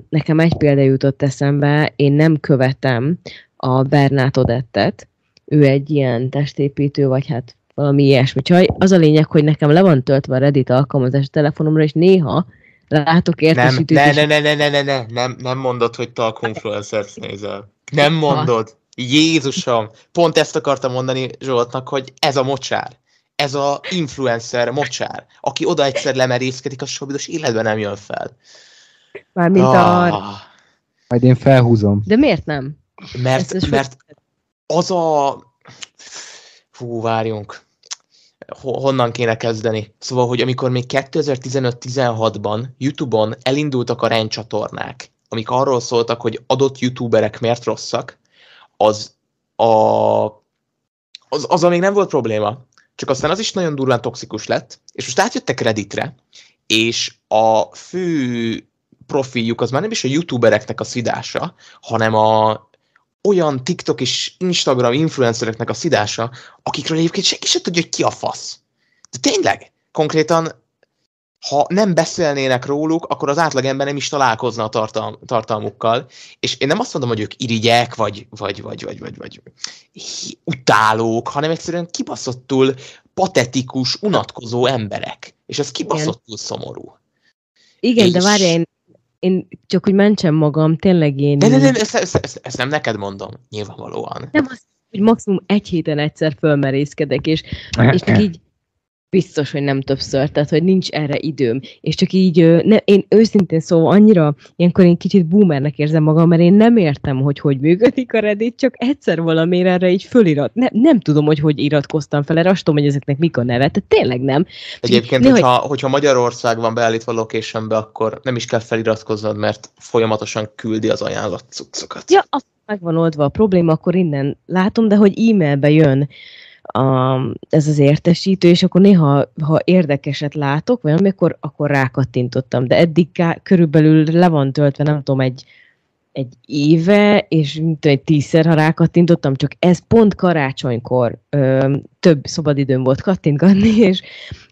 nekem egy példa jutott eszembe, én nem követem a Bernát Odettet, ő egy ilyen testépítő, vagy hát valami ilyesmi csaj. Az a lényeg, hogy nekem le van töltve a Reddit alkalmazás a telefonomra, és néha látok Nem, értesítőt, ne, és ne, ne, ne, ne, ne, ne, nem, nem mondod, hogy Talk Influencers nézel. Nem mondod. Jézusom! Pont ezt akartam mondani Zsoltnak, hogy ez a mocsár. Ez a influencer mocsár, aki oda egyszer lemerészkedik, a sobidos életben nem jön fel. mármint a... Ah, Majd én felhúzom. De miért nem? mert, Ez- mert az a... Fú, várjunk. Ho- Honnan kéne kezdeni? Szóval, hogy amikor még 2015-16-ban YouTube-on elindultak a rendcsatornák, amik arról szóltak, hogy adott youtuberek miért rosszak, az a... Az, az még nem volt probléma. Csak aztán az is nagyon durván toxikus lett, és most átjöttek Redditre, és a fő profiljuk az már nem is a youtubereknek a szidása, hanem a olyan TikTok és Instagram influencereknek a szidása, akikről egyébként senki sem tudja, hogy ki a fasz. De tényleg, konkrétan, ha nem beszélnének róluk, akkor az átlagember nem is találkozna a tartalm, tartalmukkal. És én nem azt mondom, hogy ők irigyek, vagy, vagy, vagy, vagy, vagy, vagy utálók, hanem egyszerűen kibaszottul patetikus, unatkozó emberek. És ez kibaszottul szomorú. Igen, de És- várjál, én, én csak hogy mentsem magam, tényleg én... De, de, de, ezt, ezt, ezt, ezt nem neked mondom, nyilvánvalóan. Nem az, hogy maximum egy héten egyszer fölmerészkedek, és, és csak így biztos, hogy nem többször, tehát hogy nincs erre időm. És csak így, ne, én őszintén szóval annyira, ilyenkor én kicsit boomernek érzem magam, mert én nem értem, hogy hogy működik a Reddit, csak egyszer valamire erre így fölirat. Ne, nem tudom, hogy hogy iratkoztam fel, erre azt tudom, hogy ezeknek mik a neve, tehát tényleg nem. Egyébként, Néha- hogyha, hogyha Magyarország van beállítva a locationbe, akkor nem is kell feliratkoznod, mert folyamatosan küldi az ajánlott cuccokat. Ja, az meg van oldva a probléma, akkor innen látom, de hogy e-mailbe jön a, ez az értesítő, és akkor néha, ha érdekeset látok, vagy amikor, akkor rákattintottam, de eddig ká- körülbelül le van töltve, nem tudom, egy, egy éve, és mint tudom, egy tízszer, ha rákattintottam, csak ez pont karácsonykor ö, több szabadidőm volt kattintgatni, és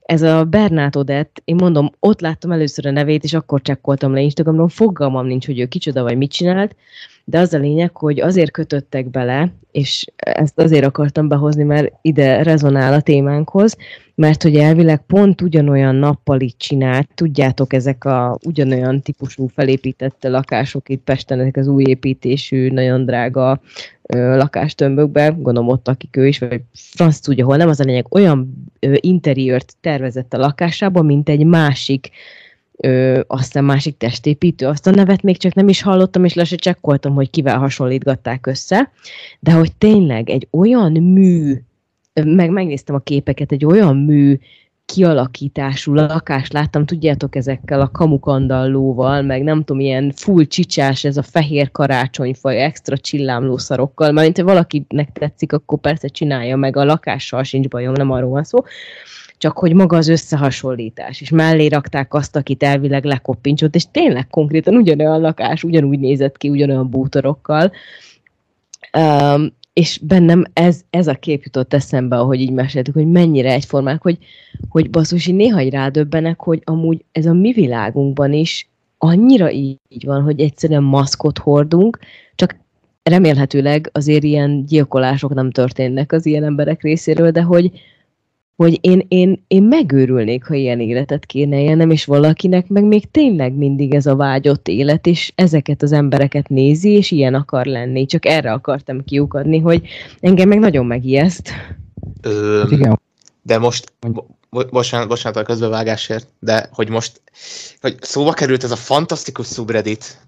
ez a Bernát Odett, én mondom, ott láttam először a nevét, és akkor csekkoltam le Instagramon, fogalmam nincs, hogy ő kicsoda vagy mit csinált, de az a lényeg, hogy azért kötöttek bele, és ezt azért akartam behozni, mert ide rezonál a témánkhoz, mert hogy elvileg pont ugyanolyan nappalit csinált, tudjátok, ezek a ugyanolyan típusú felépített lakások itt Pesten, ezek az új építésű, nagyon drága ö, lakástömbökbe, gondolom ott, akik ő is, vagy franc tudja hol, nem az a lényeg, olyan ö, interiört tervezett a lakásába, mint egy másik ö, aztán másik testépítő, azt a nevet még csak nem is hallottam, és le se csekkoltam, hogy kivel hasonlítgatták össze, de hogy tényleg egy olyan mű, meg megnéztem a képeket, egy olyan mű kialakítású lakást láttam, tudjátok, ezekkel a kamukandallóval, meg nem tudom, ilyen full csicsás, ez a fehér karácsonyfaj, extra csillámló szarokkal, mert ha valakinek tetszik, akkor persze csinálja meg, a lakással sincs bajom, nem arról van szó, csak hogy maga az összehasonlítás, és mellé rakták azt, akit elvileg lekoppincsott, és tényleg konkrétan ugyanolyan lakás, ugyanúgy nézett ki, ugyanolyan bútorokkal, um, és bennem ez, ez a kép jutott eszembe, ahogy így meséltük, hogy mennyire egyformák, hogy, hogy basszus, én néha így rádöbbenek, hogy amúgy ez a mi világunkban is annyira így van, hogy egyszerűen maszkot hordunk, csak remélhetőleg azért ilyen gyilkolások nem történnek az ilyen emberek részéről, de hogy, hogy én, én, én megőrülnék, ha ilyen életet kéne élnem, és valakinek meg még tényleg mindig ez a vágyott élet, és ezeket az embereket nézi, és ilyen akar lenni. Csak erre akartam kiukadni, hogy engem meg nagyon megijeszt. Ö, Hát igen, de most, bo- bocsánat, bocsánat a közbevágásért, de hogy most, hogy szóba került ez a fantasztikus subreddit,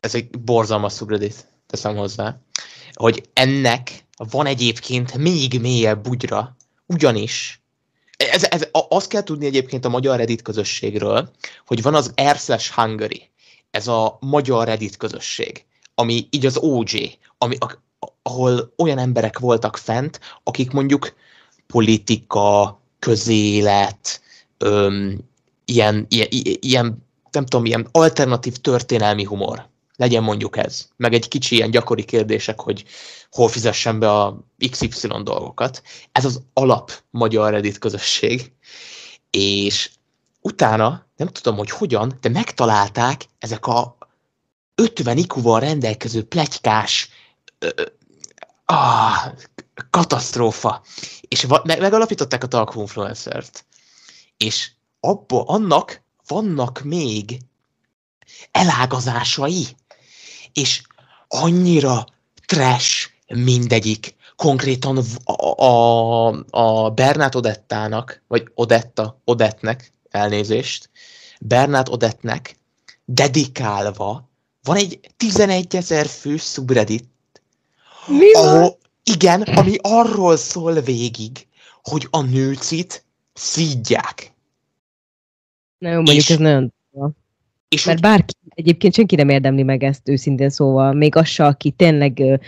ez egy borzalmas subreddit, teszem hozzá, hogy ennek van egyébként még mélyebb bugyra, ugyanis ez, ez, a- azt kell tudni egyébként a magyar Reddit közösségről, hogy van az slash Hungary, ez a magyar Reddit közösség, ami így az OG, ami, ahol olyan emberek voltak fent, akik mondjuk politika, közélet, öm, ilyen, ilyen, ilyen, nem tudom, ilyen alternatív történelmi humor. Legyen mondjuk ez. Meg egy kicsi ilyen gyakori kérdések, hogy hol fizessen be a XY dolgokat. Ez az alap magyar Reddit közösség. És utána, nem tudom, hogy hogyan, de megtalálták ezek a 50 IQ-val rendelkező plegykás ö, ah, katasztrófa. És meg- megalapították a Talk Influencer-t. És abból annak vannak még elágazásai. És annyira trash mindegyik. Konkrétan a, a, a Bernát Odettának, vagy Odetta, Odettnek, elnézést, Bernát Odettnek dedikálva van egy 11 ezer fő subreddit, Mi van? ahol, igen, ami arról szól végig, hogy a nőcit szídják. Na jó, mondjuk és- ez nagyon És Mert úgy, bárki, egyébként senki nem érdemli meg ezt őszintén szóval, még az se, aki tényleg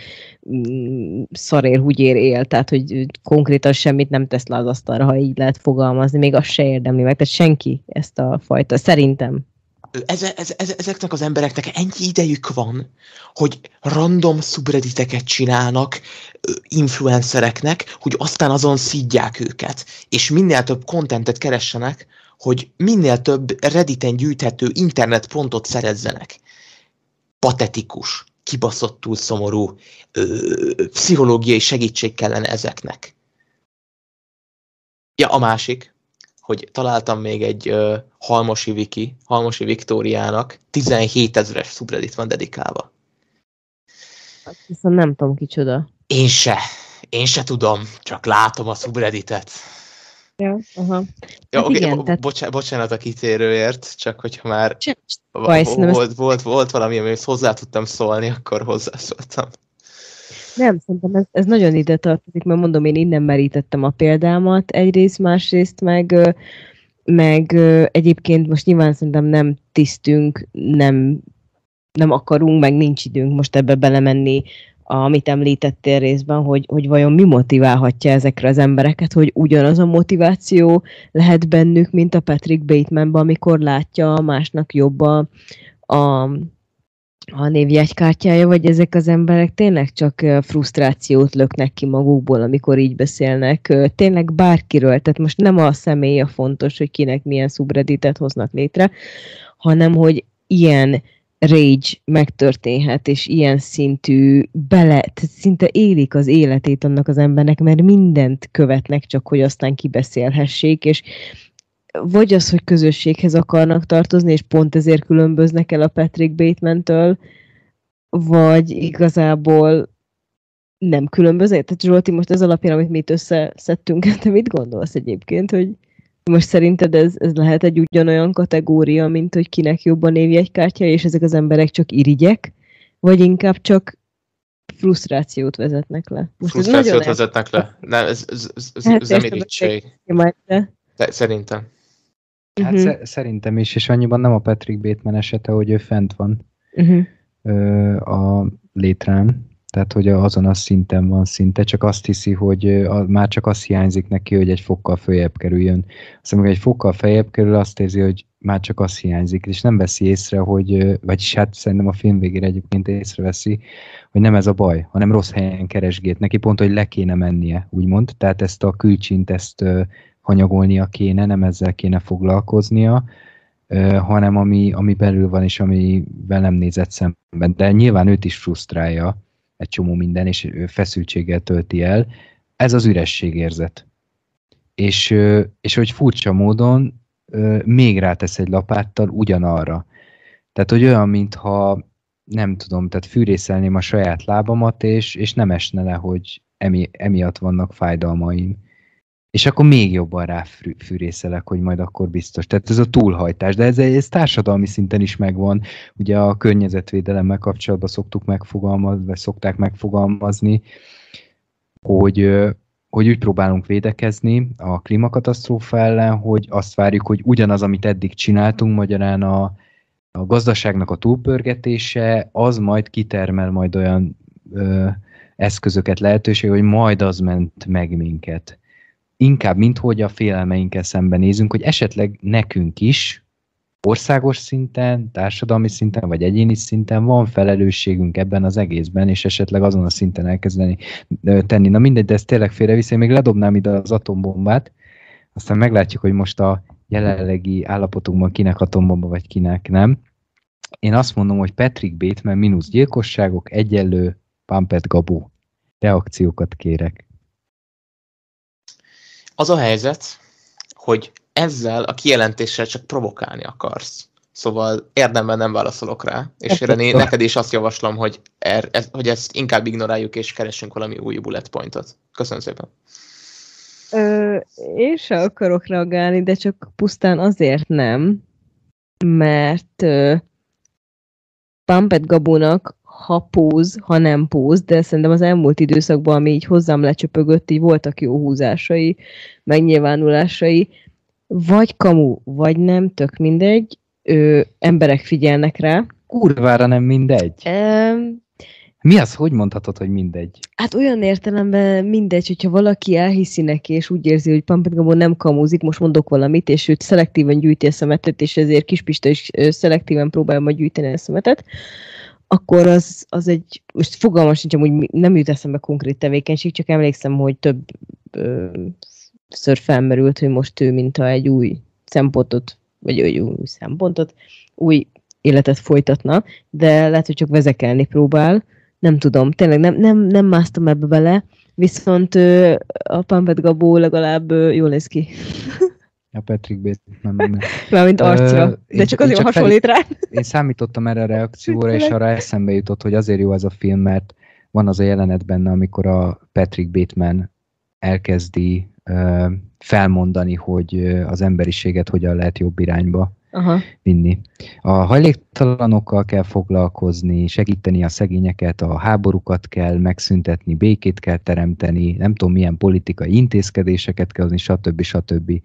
mm, szarér húgyér él, tehát hogy konkrétan semmit nem tesz le az asztalra, ha így lehet fogalmazni, még az se érdemli meg, tehát senki ezt a fajta, szerintem. eze, eze, eze, ezeknek az embereknek ennyi idejük van, hogy random subredditeket csinálnak influencereknek, hogy aztán azon szídják őket, és minél több kontentet keressenek, hogy minél több Redditen gyűjthető internetpontot szerezzenek. Patetikus, kibaszottul szomorú, ö, pszichológiai segítség kellene ezeknek. Ja, a másik, hogy találtam még egy ö, Halmosi Viki, Halmosi Viktóriának 17 ezeres subreddit van dedikálva. Viszont nem tudom kicsoda. Én se, én se tudom, csak látom a subredditet. Ja, aha. Ja, Hát oké, igen, tehát- bocsá- bocsánat a kitérőért, csak hogyha már Sem- baj, volt, volt, volt valami, amihez hozzá tudtam szólni, akkor hozzászóltam. Nem, szerintem ez, ez nagyon ide tartozik, mert mondom, én innen merítettem a példámat egyrészt, másrészt meg, meg egyébként most nyilván szerintem nem tisztünk, nem, nem akarunk, meg nincs időnk most ebbe belemenni, amit említettél részben, hogy, hogy vajon mi motiválhatja ezekre az embereket, hogy ugyanaz a motiváció lehet bennük, mint a Patrick Batemanban, amikor látja másnak jobb a, a névjegykártyája, vagy ezek az emberek tényleg csak frusztrációt löknek ki magukból, amikor így beszélnek. Tényleg bárkiről, tehát most nem a személy a fontos, hogy kinek milyen subredditet hoznak létre, hanem hogy ilyen rage megtörténhet, és ilyen szintű bele, szinte élik az életét annak az embernek, mert mindent követnek csak, hogy aztán kibeszélhessék, és vagy az, hogy közösséghez akarnak tartozni, és pont ezért különböznek el a Patrick Bateman-től, vagy igazából nem különböznek. Tehát Zsolti, most ez alapján, amit mi itt összeszedtünk, te mit gondolsz egyébként, hogy most szerinted ez, ez lehet egy ugyanolyan kategória, mint hogy kinek jobb a névjegykártya, és ezek az emberek csak irigyek, vagy inkább csak frusztrációt vezetnek le? Most ez Frusztrációt nagyon vezetnek le. Nem, ez, ez, ez, ez, Hát ez nem értem, irítség. de... Szerintem. Hát Mhm. sze- szerintem is, és annyiban nem a Patrick Bateman esete, hogy ő fent van Uh-huh. ö, a létrán, tehát hogy azon a szinten van szinte, csak azt hiszi, hogy már csak azt hiányzik neki, hogy egy fokkal följebb kerüljön. Aztán amikor egy fokkal feljebb kerül, azt érzi, hogy már csak az hiányzik, és nem veszi észre, hogy, vagyis hát szerintem a film végére egyébként észreveszi, hogy nem ez a baj, hanem rossz helyen keresgét. Neki pont, hogy le kéne mennie, úgymond. Tehát ezt a külcsint, ezt hanyagolnia kéne, nem ezzel kéne foglalkoznia, hanem ami, ami belül van, és amivel nem nézett szemben. De nyilván őt is frusztrálja egy csomó minden, és feszültséggel tölti el. Ez az ürességérzet. És, ö, és hogy furcsa módon még rátesz egy lapáttal ugyanarra. Tehát, hogy olyan, mintha nem tudom, tehát fűrészelném a saját lábamat, és, és nem esne le, hogy emi, emiatt vannak fájdalmaim. És akkor még jobban ráfűrészelek, hogy majd akkor biztos. Tehát ez a túlhajtás, de ez, ez társadalmi szinten is megvan. Ugye a környezetvédelemmel kapcsolatban szoktuk megfogalmazni, vagy szokták megfogalmazni, hogy, hogy úgy próbálunk védekezni a klímakatasztrófa ellen, hogy azt várjuk, hogy ugyanaz, amit eddig csináltunk, magyarán a, a gazdaságnak a túlpörgetése, az majd kitermel majd olyan ö, eszközöket, lehetőség, hogy majd az ment meg minket inkább, mint hogy a félelmeinkkel szembenézünk, hogy esetleg nekünk is országos szinten, társadalmi szinten, vagy egyéni szinten van felelősségünk ebben az egészben, és esetleg azon a szinten elkezdeni tenni. Na mindegy, de ez tényleg félrevisz, én még ledobnám ide az atombombát, aztán meglátjuk, hogy most a jelenlegi állapotunkban kinek atombomba, vagy kinek nem. Én azt mondom, hogy Patrick Bateman mínusz gyilkosságok egyenlő Pampet Gabu. Reakciókat kérek. Az a helyzet, hogy ezzel a kijelentéssel csak provokálni akarsz. Szóval érdemben nem válaszolok rá, és René, neked is azt javaslom, hogy, er, ez, hogy ezt inkább ignoráljuk, és keressünk valami új bullet pointot. Köszönöm szépen. Ö, én sem akarok reagálni, de csak pusztán azért nem, mert ö, Pampet Gabónak ha póz, ha nem póz, de szerintem az elmúlt időszakban, ami így hozzám lecsöpögött, így voltak jó húzásai, megnyilvánulásai, vagy kamu, vagy nem, tök mindegy, ö, emberek figyelnek rá. Kurvára nem mindegy. Um, Mi az, hogy mondhatod, hogy mindegy? Hát olyan értelemben mindegy, hogyha valaki elhiszi neki, és úgy érzi, hogy Pampet Gabó nem kamuzik, most mondok valamit, és őt szelektíven gyűjti a szemetet, és ezért Kispista is szelektíven próbálja majd gyűjteni a szemetet, akkor az, az egy, most fogalmam sincs, hogy nem jut eszembe konkrét tevékenység, csak emlékszem, hogy több ö, ször felmerült, hogy most ő, mintha egy új szempontot, vagy egy új szempontot, új életet folytatna, de lehet, hogy csak vezekelni próbál, nem tudom, tényleg nem, nem, nem másztam ebbe bele, viszont ö, a Pampet Gabó legalább ö, jól néz ki. A Patrick Bateman. Mármint arcra, de csak azért hasonlít rá. Én számítottam erre a reakcióra, és arra eszembe jutott, hogy azért jó ez a film, mert van az a jelenet benne, amikor a Patrick Bateman elkezdi uh, felmondani, hogy az emberiséget hogyan lehet jobb irányba Aha. vinni. A hajléktalanokkal kell foglalkozni, segíteni a szegényeket, a háborúkat kell megszüntetni, békét kell teremteni, nem tudom milyen politikai intézkedéseket kell hozni, stb. stb.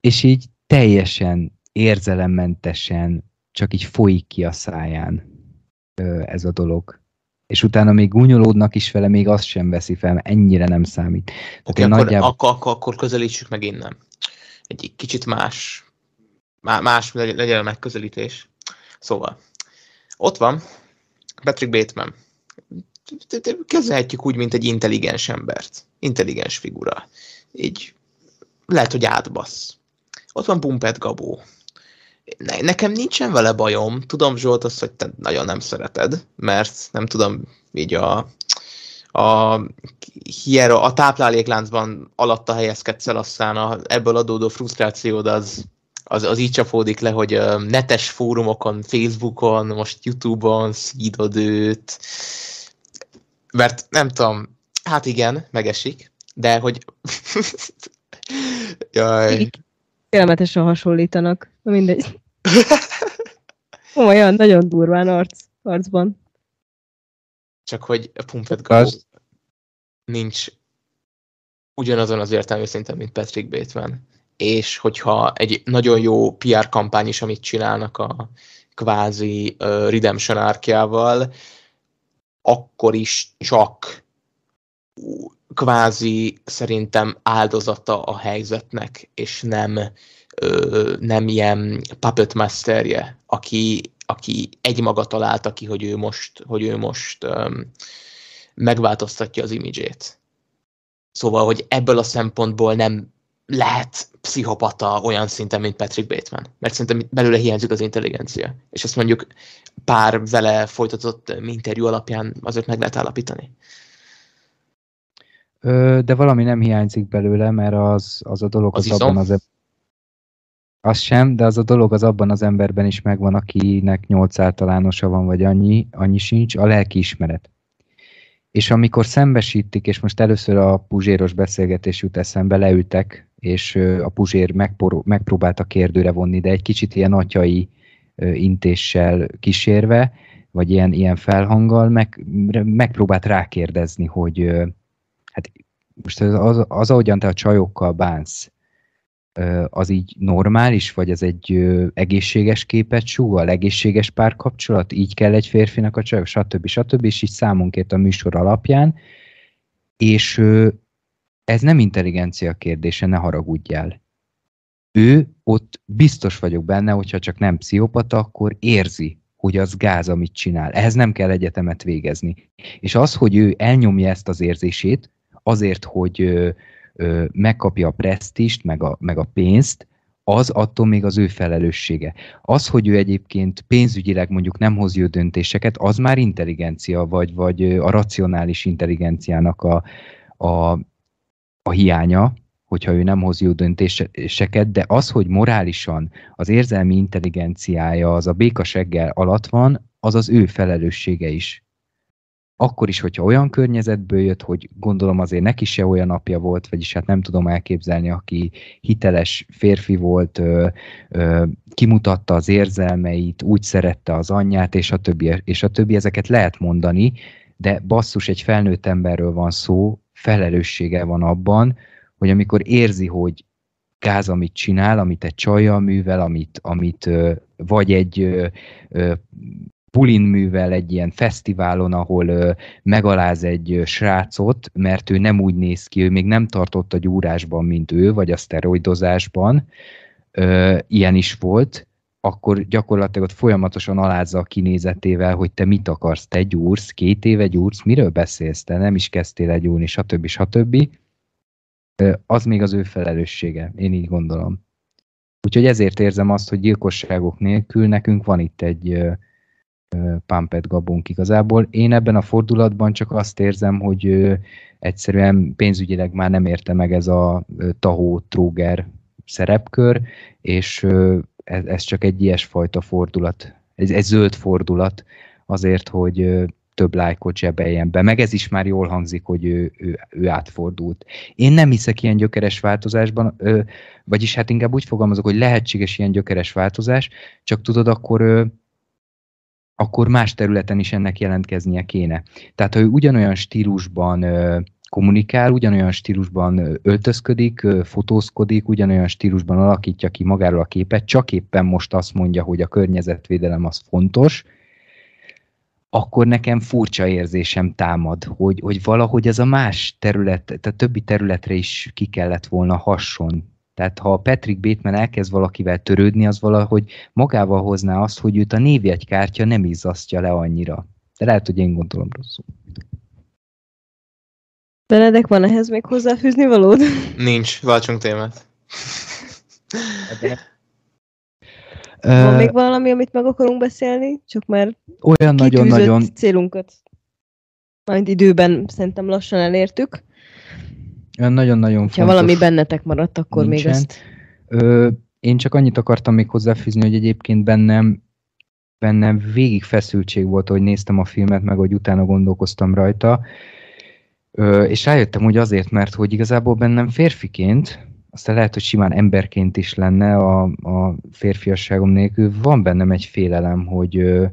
És így teljesen érzelemmentesen csak így folyik ki a száján ez a dolog. És utána még gúnyolódnak is vele, még azt sem veszi fel, ennyire nem számít. Oké, okay, akkor, nagyjából... akkor, akkor, akkor közelítsük meg innen. Egy kicsit más, más legyen a megközelítés. Szóval, ott van Patrick Bateman. Kezelhetjük úgy, mint egy intelligens embert. Intelligens figura. Így lehet, hogy átbasz. Ott van Pumpet Gabó. Ne, nekem nincsen vele bajom. Tudom, Zsolt, azt, hogy te nagyon nem szereted, mert nem tudom, így a, a, hiero, a táplálékláncban alatta helyezkedsz el, aztán a, ebből adódó frusztrációd az, az, az így csapódik le, hogy netes fórumokon, Facebookon, most Youtube-on szídod őt, mert nem tudom, hát igen, megesik, de hogy Jaj. Félelmetesen hasonlítanak. Na mindegy. Olyan, nagyon durván arc, arcban. Csak hogy a Pumpet Go nincs ugyanazon az értelmű szinten, mint Patrick Bateman. És hogyha egy nagyon jó PR kampány is, amit csinálnak a kvázi uh, Redemption árkjával, akkor is csak kvázi szerintem áldozata a helyzetnek, és nem, ö, nem ilyen puppet masterje, aki, aki egymaga találta ki, hogy ő most, hogy ő most ö, megváltoztatja az imidzsét. Szóval, hogy ebből a szempontból nem lehet pszichopata olyan szinten, mint Patrick Bateman. Mert szerintem belőle hiányzik az intelligencia. És ezt mondjuk pár vele folytatott interjú alapján azért meg lehet állapítani de valami nem hiányzik belőle, mert az, az a dolog az, az abban az az sem, de az a dolog az abban az emberben is megvan, akinek nyolc általánosa van, vagy annyi, annyi sincs, a lelki ismeret. És amikor szembesítik, és most először a Puzséros beszélgetés jut eszembe, leültek, és a Puzsér megpróbálta kérdőre vonni, de egy kicsit ilyen atyai intéssel kísérve, vagy ilyen, ilyen felhanggal meg, megpróbált rákérdezni, hogy hát most az, az, az ahogyan te a csajokkal bánsz, az így normális, vagy ez egy egészséges képet súgol, egészséges párkapcsolat, így kell egy férfinak a csajok, stb. stb. és így számon kért a műsor alapján, és ez nem intelligencia kérdése, ne haragudjál. Ő ott biztos vagyok benne, hogyha csak nem pszichopata, akkor érzi, hogy az gáz, amit csinál. Ehhez nem kell egyetemet végezni. És az, hogy ő elnyomja ezt az érzését, azért, hogy ö, ö, megkapja a presztist, meg a, meg a pénzt, az attól még az ő felelőssége. Az, hogy ő egyébként pénzügyileg mondjuk nem hoz jó döntéseket, az már intelligencia, vagy, vagy a racionális intelligenciának a, a, a hiánya, hogyha ő nem hoz jó döntéseket, de az, hogy morálisan az érzelmi intelligenciája az a békaseggel alatt van, az az ő felelőssége is. Akkor is, hogyha olyan környezetből jött, hogy gondolom azért neki se olyan apja volt, vagyis hát nem tudom elképzelni, aki hiteles férfi volt, ö, ö, kimutatta az érzelmeit, úgy szerette az anyját, és a többi, és a többi, ezeket lehet mondani, de basszus, egy felnőtt emberről van szó, felelőssége van abban, hogy amikor érzi, hogy gáz, amit csinál, amit egy csajjal művel, amit, amit vagy egy pulin művel egy ilyen fesztiválon, ahol ö, megaláz egy ö, srácot, mert ő nem úgy néz ki, ő még nem tartott a gyúrásban, mint ő, vagy a szteroidozásban, ö, ilyen is volt, akkor gyakorlatilag ott folyamatosan alázza a kinézetével, hogy te mit akarsz, te gyúrsz, két éve gyúrsz, miről beszélsz, te nem is kezdtél egy gyúrni, stb. stb. Az még az ő felelőssége, én így gondolom. Úgyhogy ezért érzem azt, hogy gyilkosságok nélkül nekünk van itt egy Pampet Gabunk igazából. Én ebben a fordulatban csak azt érzem, hogy egyszerűen pénzügyileg már nem érte meg ez a tahó tróger szerepkör, és ez, ez csak egy ilyesfajta fordulat, ez egy zöld fordulat azért, hogy több lájkot zsebeljen be. Meg ez is már jól hangzik, hogy ő, ő, ő átfordult. Én nem hiszek ilyen gyökeres változásban, ö, vagyis hát inkább úgy fogalmazok, hogy lehetséges ilyen gyökeres változás, csak tudod, akkor akkor más területen is ennek jelentkeznie kéne. Tehát, ha ő ugyanolyan stílusban kommunikál, ugyanolyan stílusban öltözködik, fotózkodik, ugyanolyan stílusban alakítja ki magáról a képet, csak éppen most azt mondja, hogy a környezetvédelem az fontos, akkor nekem furcsa érzésem támad, hogy, hogy valahogy ez a más terület, tehát többi területre is ki kellett volna hasson. Tehát ha Patrick Bateman elkezd valakivel törődni, az valahogy magával hozná azt, hogy őt a névjegykártya nem izzasztja le annyira. De lehet, hogy én gondolom rosszul. Benedek, van ehhez még hozzáfűzni valód? Nincs, váltsunk témát. Van még valami, amit meg akarunk beszélni? Csak már olyan nagyon-nagyon célunkat majd időben szerintem lassan elértük. Olyan nagyon-nagyon Ha valami bennetek maradt, akkor nincsen. még ezt... Ö, én csak annyit akartam még hozzáfűzni, hogy egyébként bennem bennem végig feszültség volt, hogy néztem a filmet, meg hogy utána gondolkoztam rajta, Ö, és rájöttem, hogy azért, mert hogy igazából bennem férfiként, aztán lehet, hogy simán emberként is lenne a, a férfiasságom nélkül, van bennem egy félelem, hogy ö,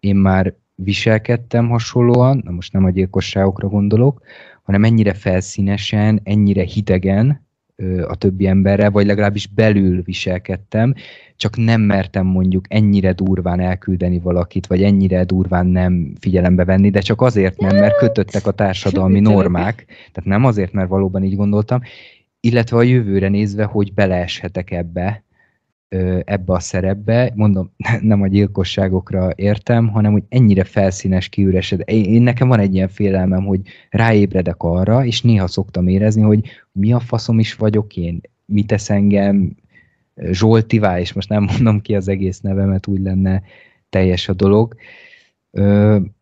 én már viselkedtem hasonlóan, na most nem a gyilkosságokra gondolok, hanem ennyire felszínesen, ennyire hidegen a többi emberrel, vagy legalábbis belül viselkedtem, csak nem mertem mondjuk ennyire durván elküldeni valakit, vagy ennyire durván nem figyelembe venni, de csak azért nem, mert kötöttek a társadalmi normák, tehát nem azért, mert valóban így gondoltam, illetve a jövőre nézve, hogy beleeshetek ebbe, ebbe a szerepbe, mondom, nem a gyilkosságokra értem, hanem hogy ennyire felszínes, kiüresed. Én nekem van egy ilyen félelmem, hogy ráébredek arra, és néha szoktam érezni, hogy mi a faszom is vagyok én, mit tesz engem, Zsoltivá, és most nem mondom ki az egész nevemet, úgy lenne teljes a dolog,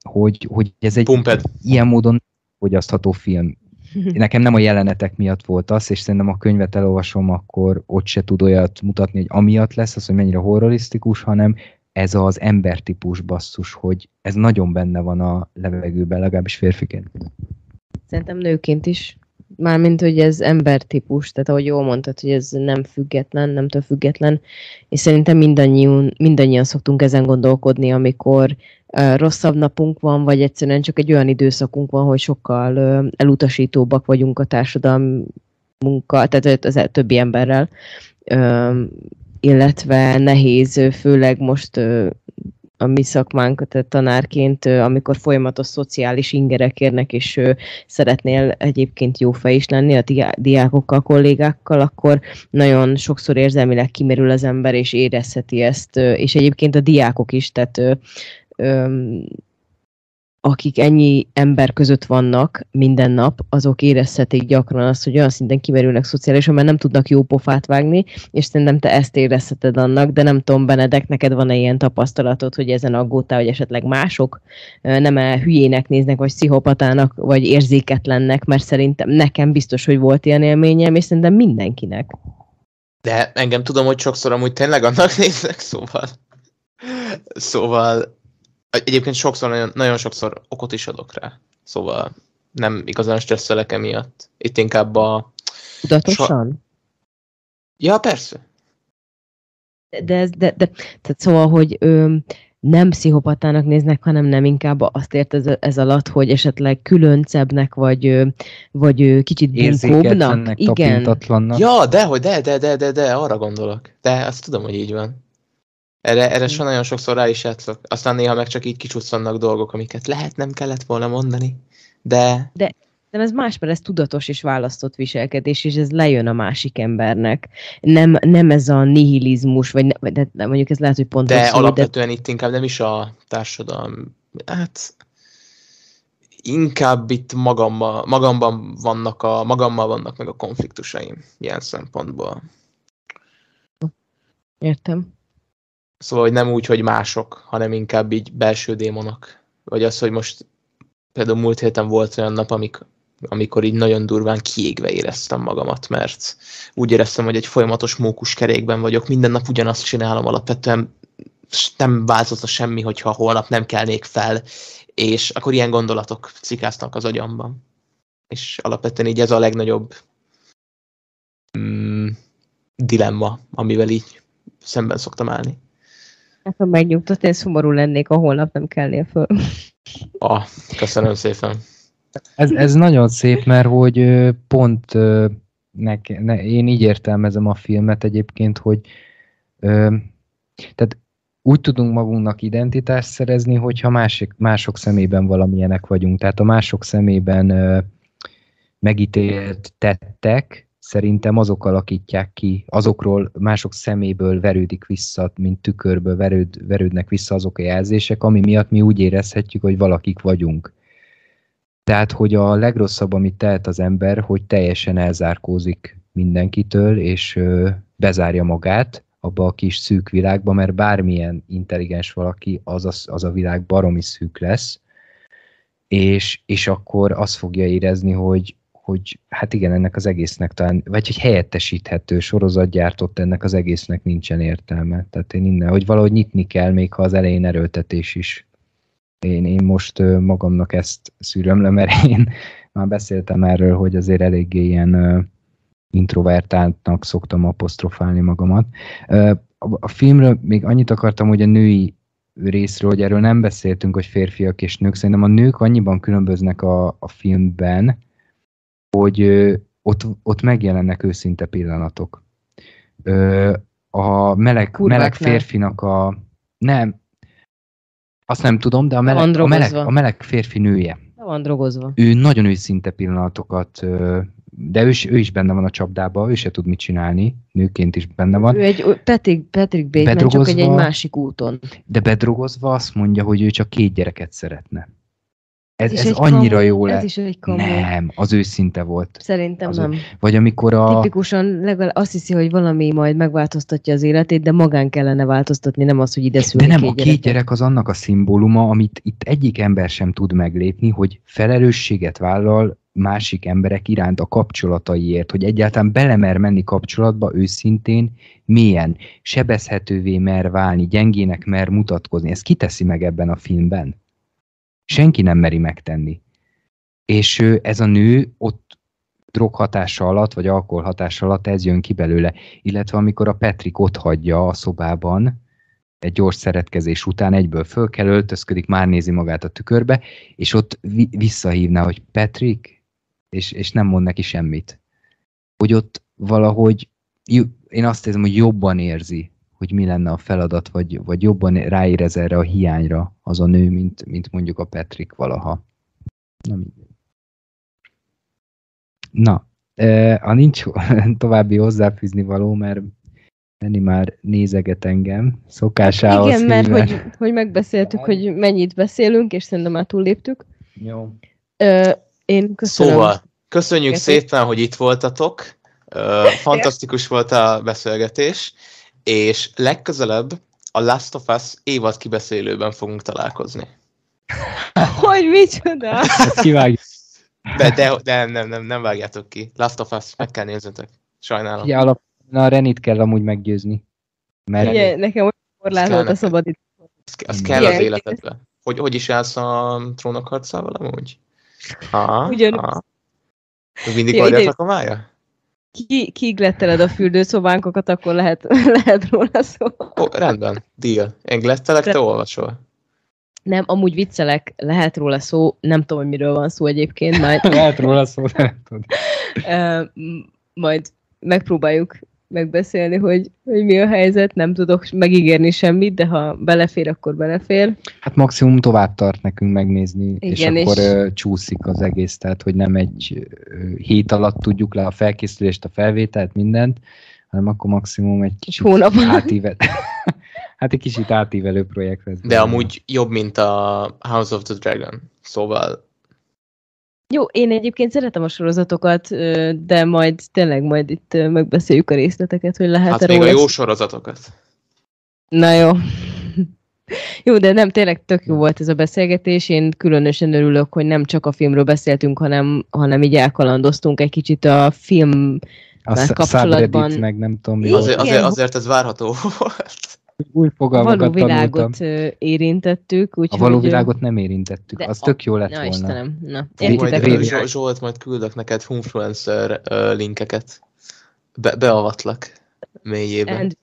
hogy, hogy ez egy Pumped. ilyen módon fogyasztható film. Nekem nem a jelenetek miatt volt az, és szerintem a könyvet elolvasom, akkor ott se tud olyat mutatni, hogy amiatt lesz az, hogy mennyire horrorisztikus, hanem ez az embertípus basszus, hogy ez nagyon benne van a levegőben, legalábbis férfiként. Szerintem nőként is Mármint, hogy ez embertípus, tehát ahogy jól mondtad, hogy ez nem független, nem több független, és szerintem mindannyian, mindannyian szoktunk ezen gondolkodni, amikor rosszabb napunk van, vagy egyszerűen csak egy olyan időszakunk van, hogy sokkal elutasítóbbak vagyunk a társadalmunkkal, tehát az többi emberrel, illetve nehéz, főleg most a mi szakmánk, tehát tanárként, amikor folyamatos szociális ingerek érnek, és szeretnél egyébként jó fej is lenni a diákokkal, kollégákkal, akkor nagyon sokszor érzelmileg kimerül az ember, és érezheti ezt, és egyébként a diákok is, tehát akik ennyi ember között vannak minden nap, azok érezhetik gyakran azt, hogy olyan szinten kimerülnek szociálisan, mert nem tudnak jó pofát vágni, és szerintem te ezt érezheted annak, de nem tudom, Benedek, neked van-e ilyen tapasztalatod, hogy ezen aggódtál, hogy esetleg mások nem -e hülyének néznek, vagy pszichopatának, vagy érzéketlennek, mert szerintem nekem biztos, hogy volt ilyen élményem, és szerintem mindenkinek. De engem tudom, hogy sokszor amúgy tényleg annak néznek, szóval... Szóval Egyébként sokszor, nagyon, nagyon sokszor okot is adok rá. Szóval nem igazán stresszelek emiatt. Itt inkább a... Tudatosan? So... Ja, persze. De, ez, de, de tehát szóval, hogy ö, nem pszichopatának néznek, hanem nem inkább azt ért ez, ez alatt, hogy esetleg különcebbnek, vagy, vagy kicsit bunkóbbnak. Igen. Ja, de, hogy de, de, de, de, de, arra gondolok. De azt tudom, hogy így van. Erre, erre so nagyon sokszor rá is játszok. Aztán néha meg csak így kicsusszannak dolgok, amiket lehet nem kellett volna mondani. De... De nem ez más, mert ez tudatos és választott viselkedés, és ez lejön a másik embernek. Nem, nem ez a nihilizmus, vagy, ne, de, de mondjuk ez lehet, hogy pont De szó, alapvetően de... itt inkább nem is a társadalom, hát inkább itt magamban, magamban vannak a, magammal vannak meg a konfliktusaim ilyen szempontból. Értem. Szóval, hogy nem úgy, hogy mások, hanem inkább így belső démonok. Vagy az, hogy most például múlt héten volt olyan nap, amik, amikor így nagyon durván kiégve éreztem magamat, mert úgy éreztem, hogy egy folyamatos mókus kerékben vagyok, minden nap ugyanazt csinálom alapvetően, nem változna semmi, hogyha holnap nem kelnék fel, és akkor ilyen gondolatok cikáztak az agyamban. És alapvetően így ez a legnagyobb mm, dilemma, amivel így szemben szoktam állni. Nekem megnyugtat, én szomorú lennék, a holnap nem kellnél föl. Ah, köszönöm szépen. Ez, ez nagyon szép, mert hogy pont ne, ne, én így értelmezem a filmet egyébként, hogy ö, tehát úgy tudunk magunknak identitást szerezni, hogyha másik, mások szemében valamilyenek vagyunk. Tehát a mások szemében ö, megítélt tettek szerintem azok alakítják ki, azokról mások szeméből verődik vissza, mint tükörből verőd, verődnek vissza azok a jelzések, ami miatt mi úgy érezhetjük, hogy valakik vagyunk. Tehát, hogy a legrosszabb, amit tehet az ember, hogy teljesen elzárkózik mindenkitől, és ö, bezárja magát abba a kis szűk világba, mert bármilyen intelligens valaki, az a, az a világ baromi szűk lesz, és, és akkor azt fogja érezni, hogy, hogy hát igen, ennek az egésznek talán, vagy hogy helyettesíthető sorozat gyártott, ennek az egésznek nincsen értelme. Tehát én innen, hogy valahogy nyitni kell, még ha az elején erőltetés is. Én, én most magamnak ezt szűröm le, mert én már beszéltem erről, hogy azért eléggé ilyen introvertáltnak szoktam apostrofálni magamat. A filmről még annyit akartam, hogy a női részről, hogy erről nem beszéltünk, hogy férfiak és nők. Szerintem a nők annyiban különböznek a, a filmben, hogy ott, ott megjelennek őszinte pillanatok. A meleg, meleg férfinak a... Nem, azt nem tudom, de a meleg, a meleg, a meleg férfi nője. van drogozva. Ő nagyon őszinte pillanatokat, de ő is, ő is benne van a csapdába, ő se tud mit csinálni, nőként is benne van. Ő egy Patrick, Patrick Bateman, csak egy, egy másik úton. De bedrogozva azt mondja, hogy ő csak két gyereket szeretne. Ez, ez, ez annyira kamu, jó lett. Ez is egy kamu. Nem, az őszinte volt. Szerintem az nem. Vagy amikor a... Tipikusan legalább azt hiszi, hogy valami majd megváltoztatja az életét, de magán kellene változtatni, nem az, hogy ide szülni De nem, két a két gyerek az annak a szimbóluma, amit itt egyik ember sem tud meglépni, hogy felelősséget vállal másik emberek iránt a kapcsolataiért, hogy egyáltalán belemer menni kapcsolatba őszintén, mélyen, sebezhetővé mer válni, gyengének mer mutatkozni. Ez kiteszi meg ebben a filmben? Senki nem meri megtenni. És ez a nő ott drog hatása alatt, vagy alkohol hatása alatt ez jön ki belőle. Illetve amikor a Petrik ott hagyja a szobában, egy gyors szeretkezés után egyből föl kell öltözködik, már nézi magát a tükörbe, és ott vi- visszahívná, hogy Petrik, és, és nem mond neki semmit. Hogy ott valahogy, én azt érzem, hogy jobban érzi hogy mi lenne a feladat, vagy, vagy jobban ráérez erre a hiányra az a nő, mint, mint mondjuk a Patrick valaha. Na, Na ha nincs további hozzáfűzni való, mert Lenni már nézeget engem, szokásához Igen, mert híven. hogy, hogy megbeszéltük, hogy mennyit beszélünk, és szerintem már túlléptük. Jó. Ö, én köszönöm. Szóval, köszönjük Köszönjük. szépen, hogy itt voltatok. Ö, Fantasztikus volt a beszélgetés, és legközelebb a Last of Us évad kibeszélőben fogunk találkozni. Hogy micsoda? Ezt kivágjuk. De, de, de nem, nem, nem vágjátok ki. Last of Us, meg kell néznetek. Sajnálom. Ugye alap, na a Renit kell amúgy meggyőzni. Mert Ugye, nekem olyan korlátolt a neked. szabad idő. Az, az kell az életedbe. Hogy, hogy is állsz a trónok harcával amúgy? Ha, Ugyanúgy. mindig Ja, ide- a kamája? Ki, kiigletteled a fürdőszobánkokat, akkor lehet, lehet róla szó. Ó, rendben, deal. Én glettelek, te olvasol. Nem, amúgy viccelek, lehet róla szó, nem tudom, hogy miről van szó egyébként, majd, lehet róla szó, nem tudom. majd megpróbáljuk megbeszélni, hogy, hogy mi a helyzet, nem tudok megígérni semmit, de ha belefér, akkor belefér. Hát maximum tovább tart nekünk megnézni, és Igen, akkor és- ö, csúszik az egész, tehát hogy nem egy ö, hét alatt tudjuk le a felkészülést, a felvételt, mindent, hanem akkor maximum egy kicsit hónap. átível... hát egy kicsit átívelő projekt lesz. De amúgy jobb, mint a House of the Dragon. Szóval Jó, én egyébként szeretem a sorozatokat, de majd tényleg majd itt megbeszéljük a részleteket, hogy lehet hát még a jó sorozatokat. Na jó. Jó, de nem, tényleg tök jó volt ez a beszélgetés. Én különösen örülök, hogy nem csak a filmről beszéltünk, hanem, hanem így elkalandoztunk egy kicsit a film a kapcsolatban- meg nem tudom mi. Azért, azért, azért ez várható volt. Új fogalmakat való tanultam. világot ö, érintettük. A Úgyhogy, való ö, világot nem érintettük, de az a- tök jó lett Na volna. Istenem, na. Majd Értitek? Védi- Zsolt, Zsolt, majd küldök neked influencer uh, linkeket. Be, beavatlak mélyébe. And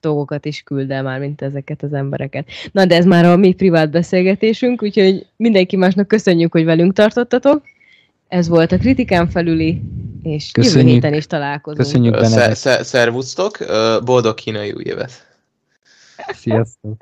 dolgokat is küld el már, mint ezeket az embereket. Na, de ez már a mi privát beszélgetésünk, úgyhogy mindenki másnak köszönjük, hogy velünk tartottatok. Ez volt a kritikán felüli, és jövő Köszönjük. héten is találkozunk. Köszönjük sze- Szervusztok, boldog kínai új évet! Fiesta.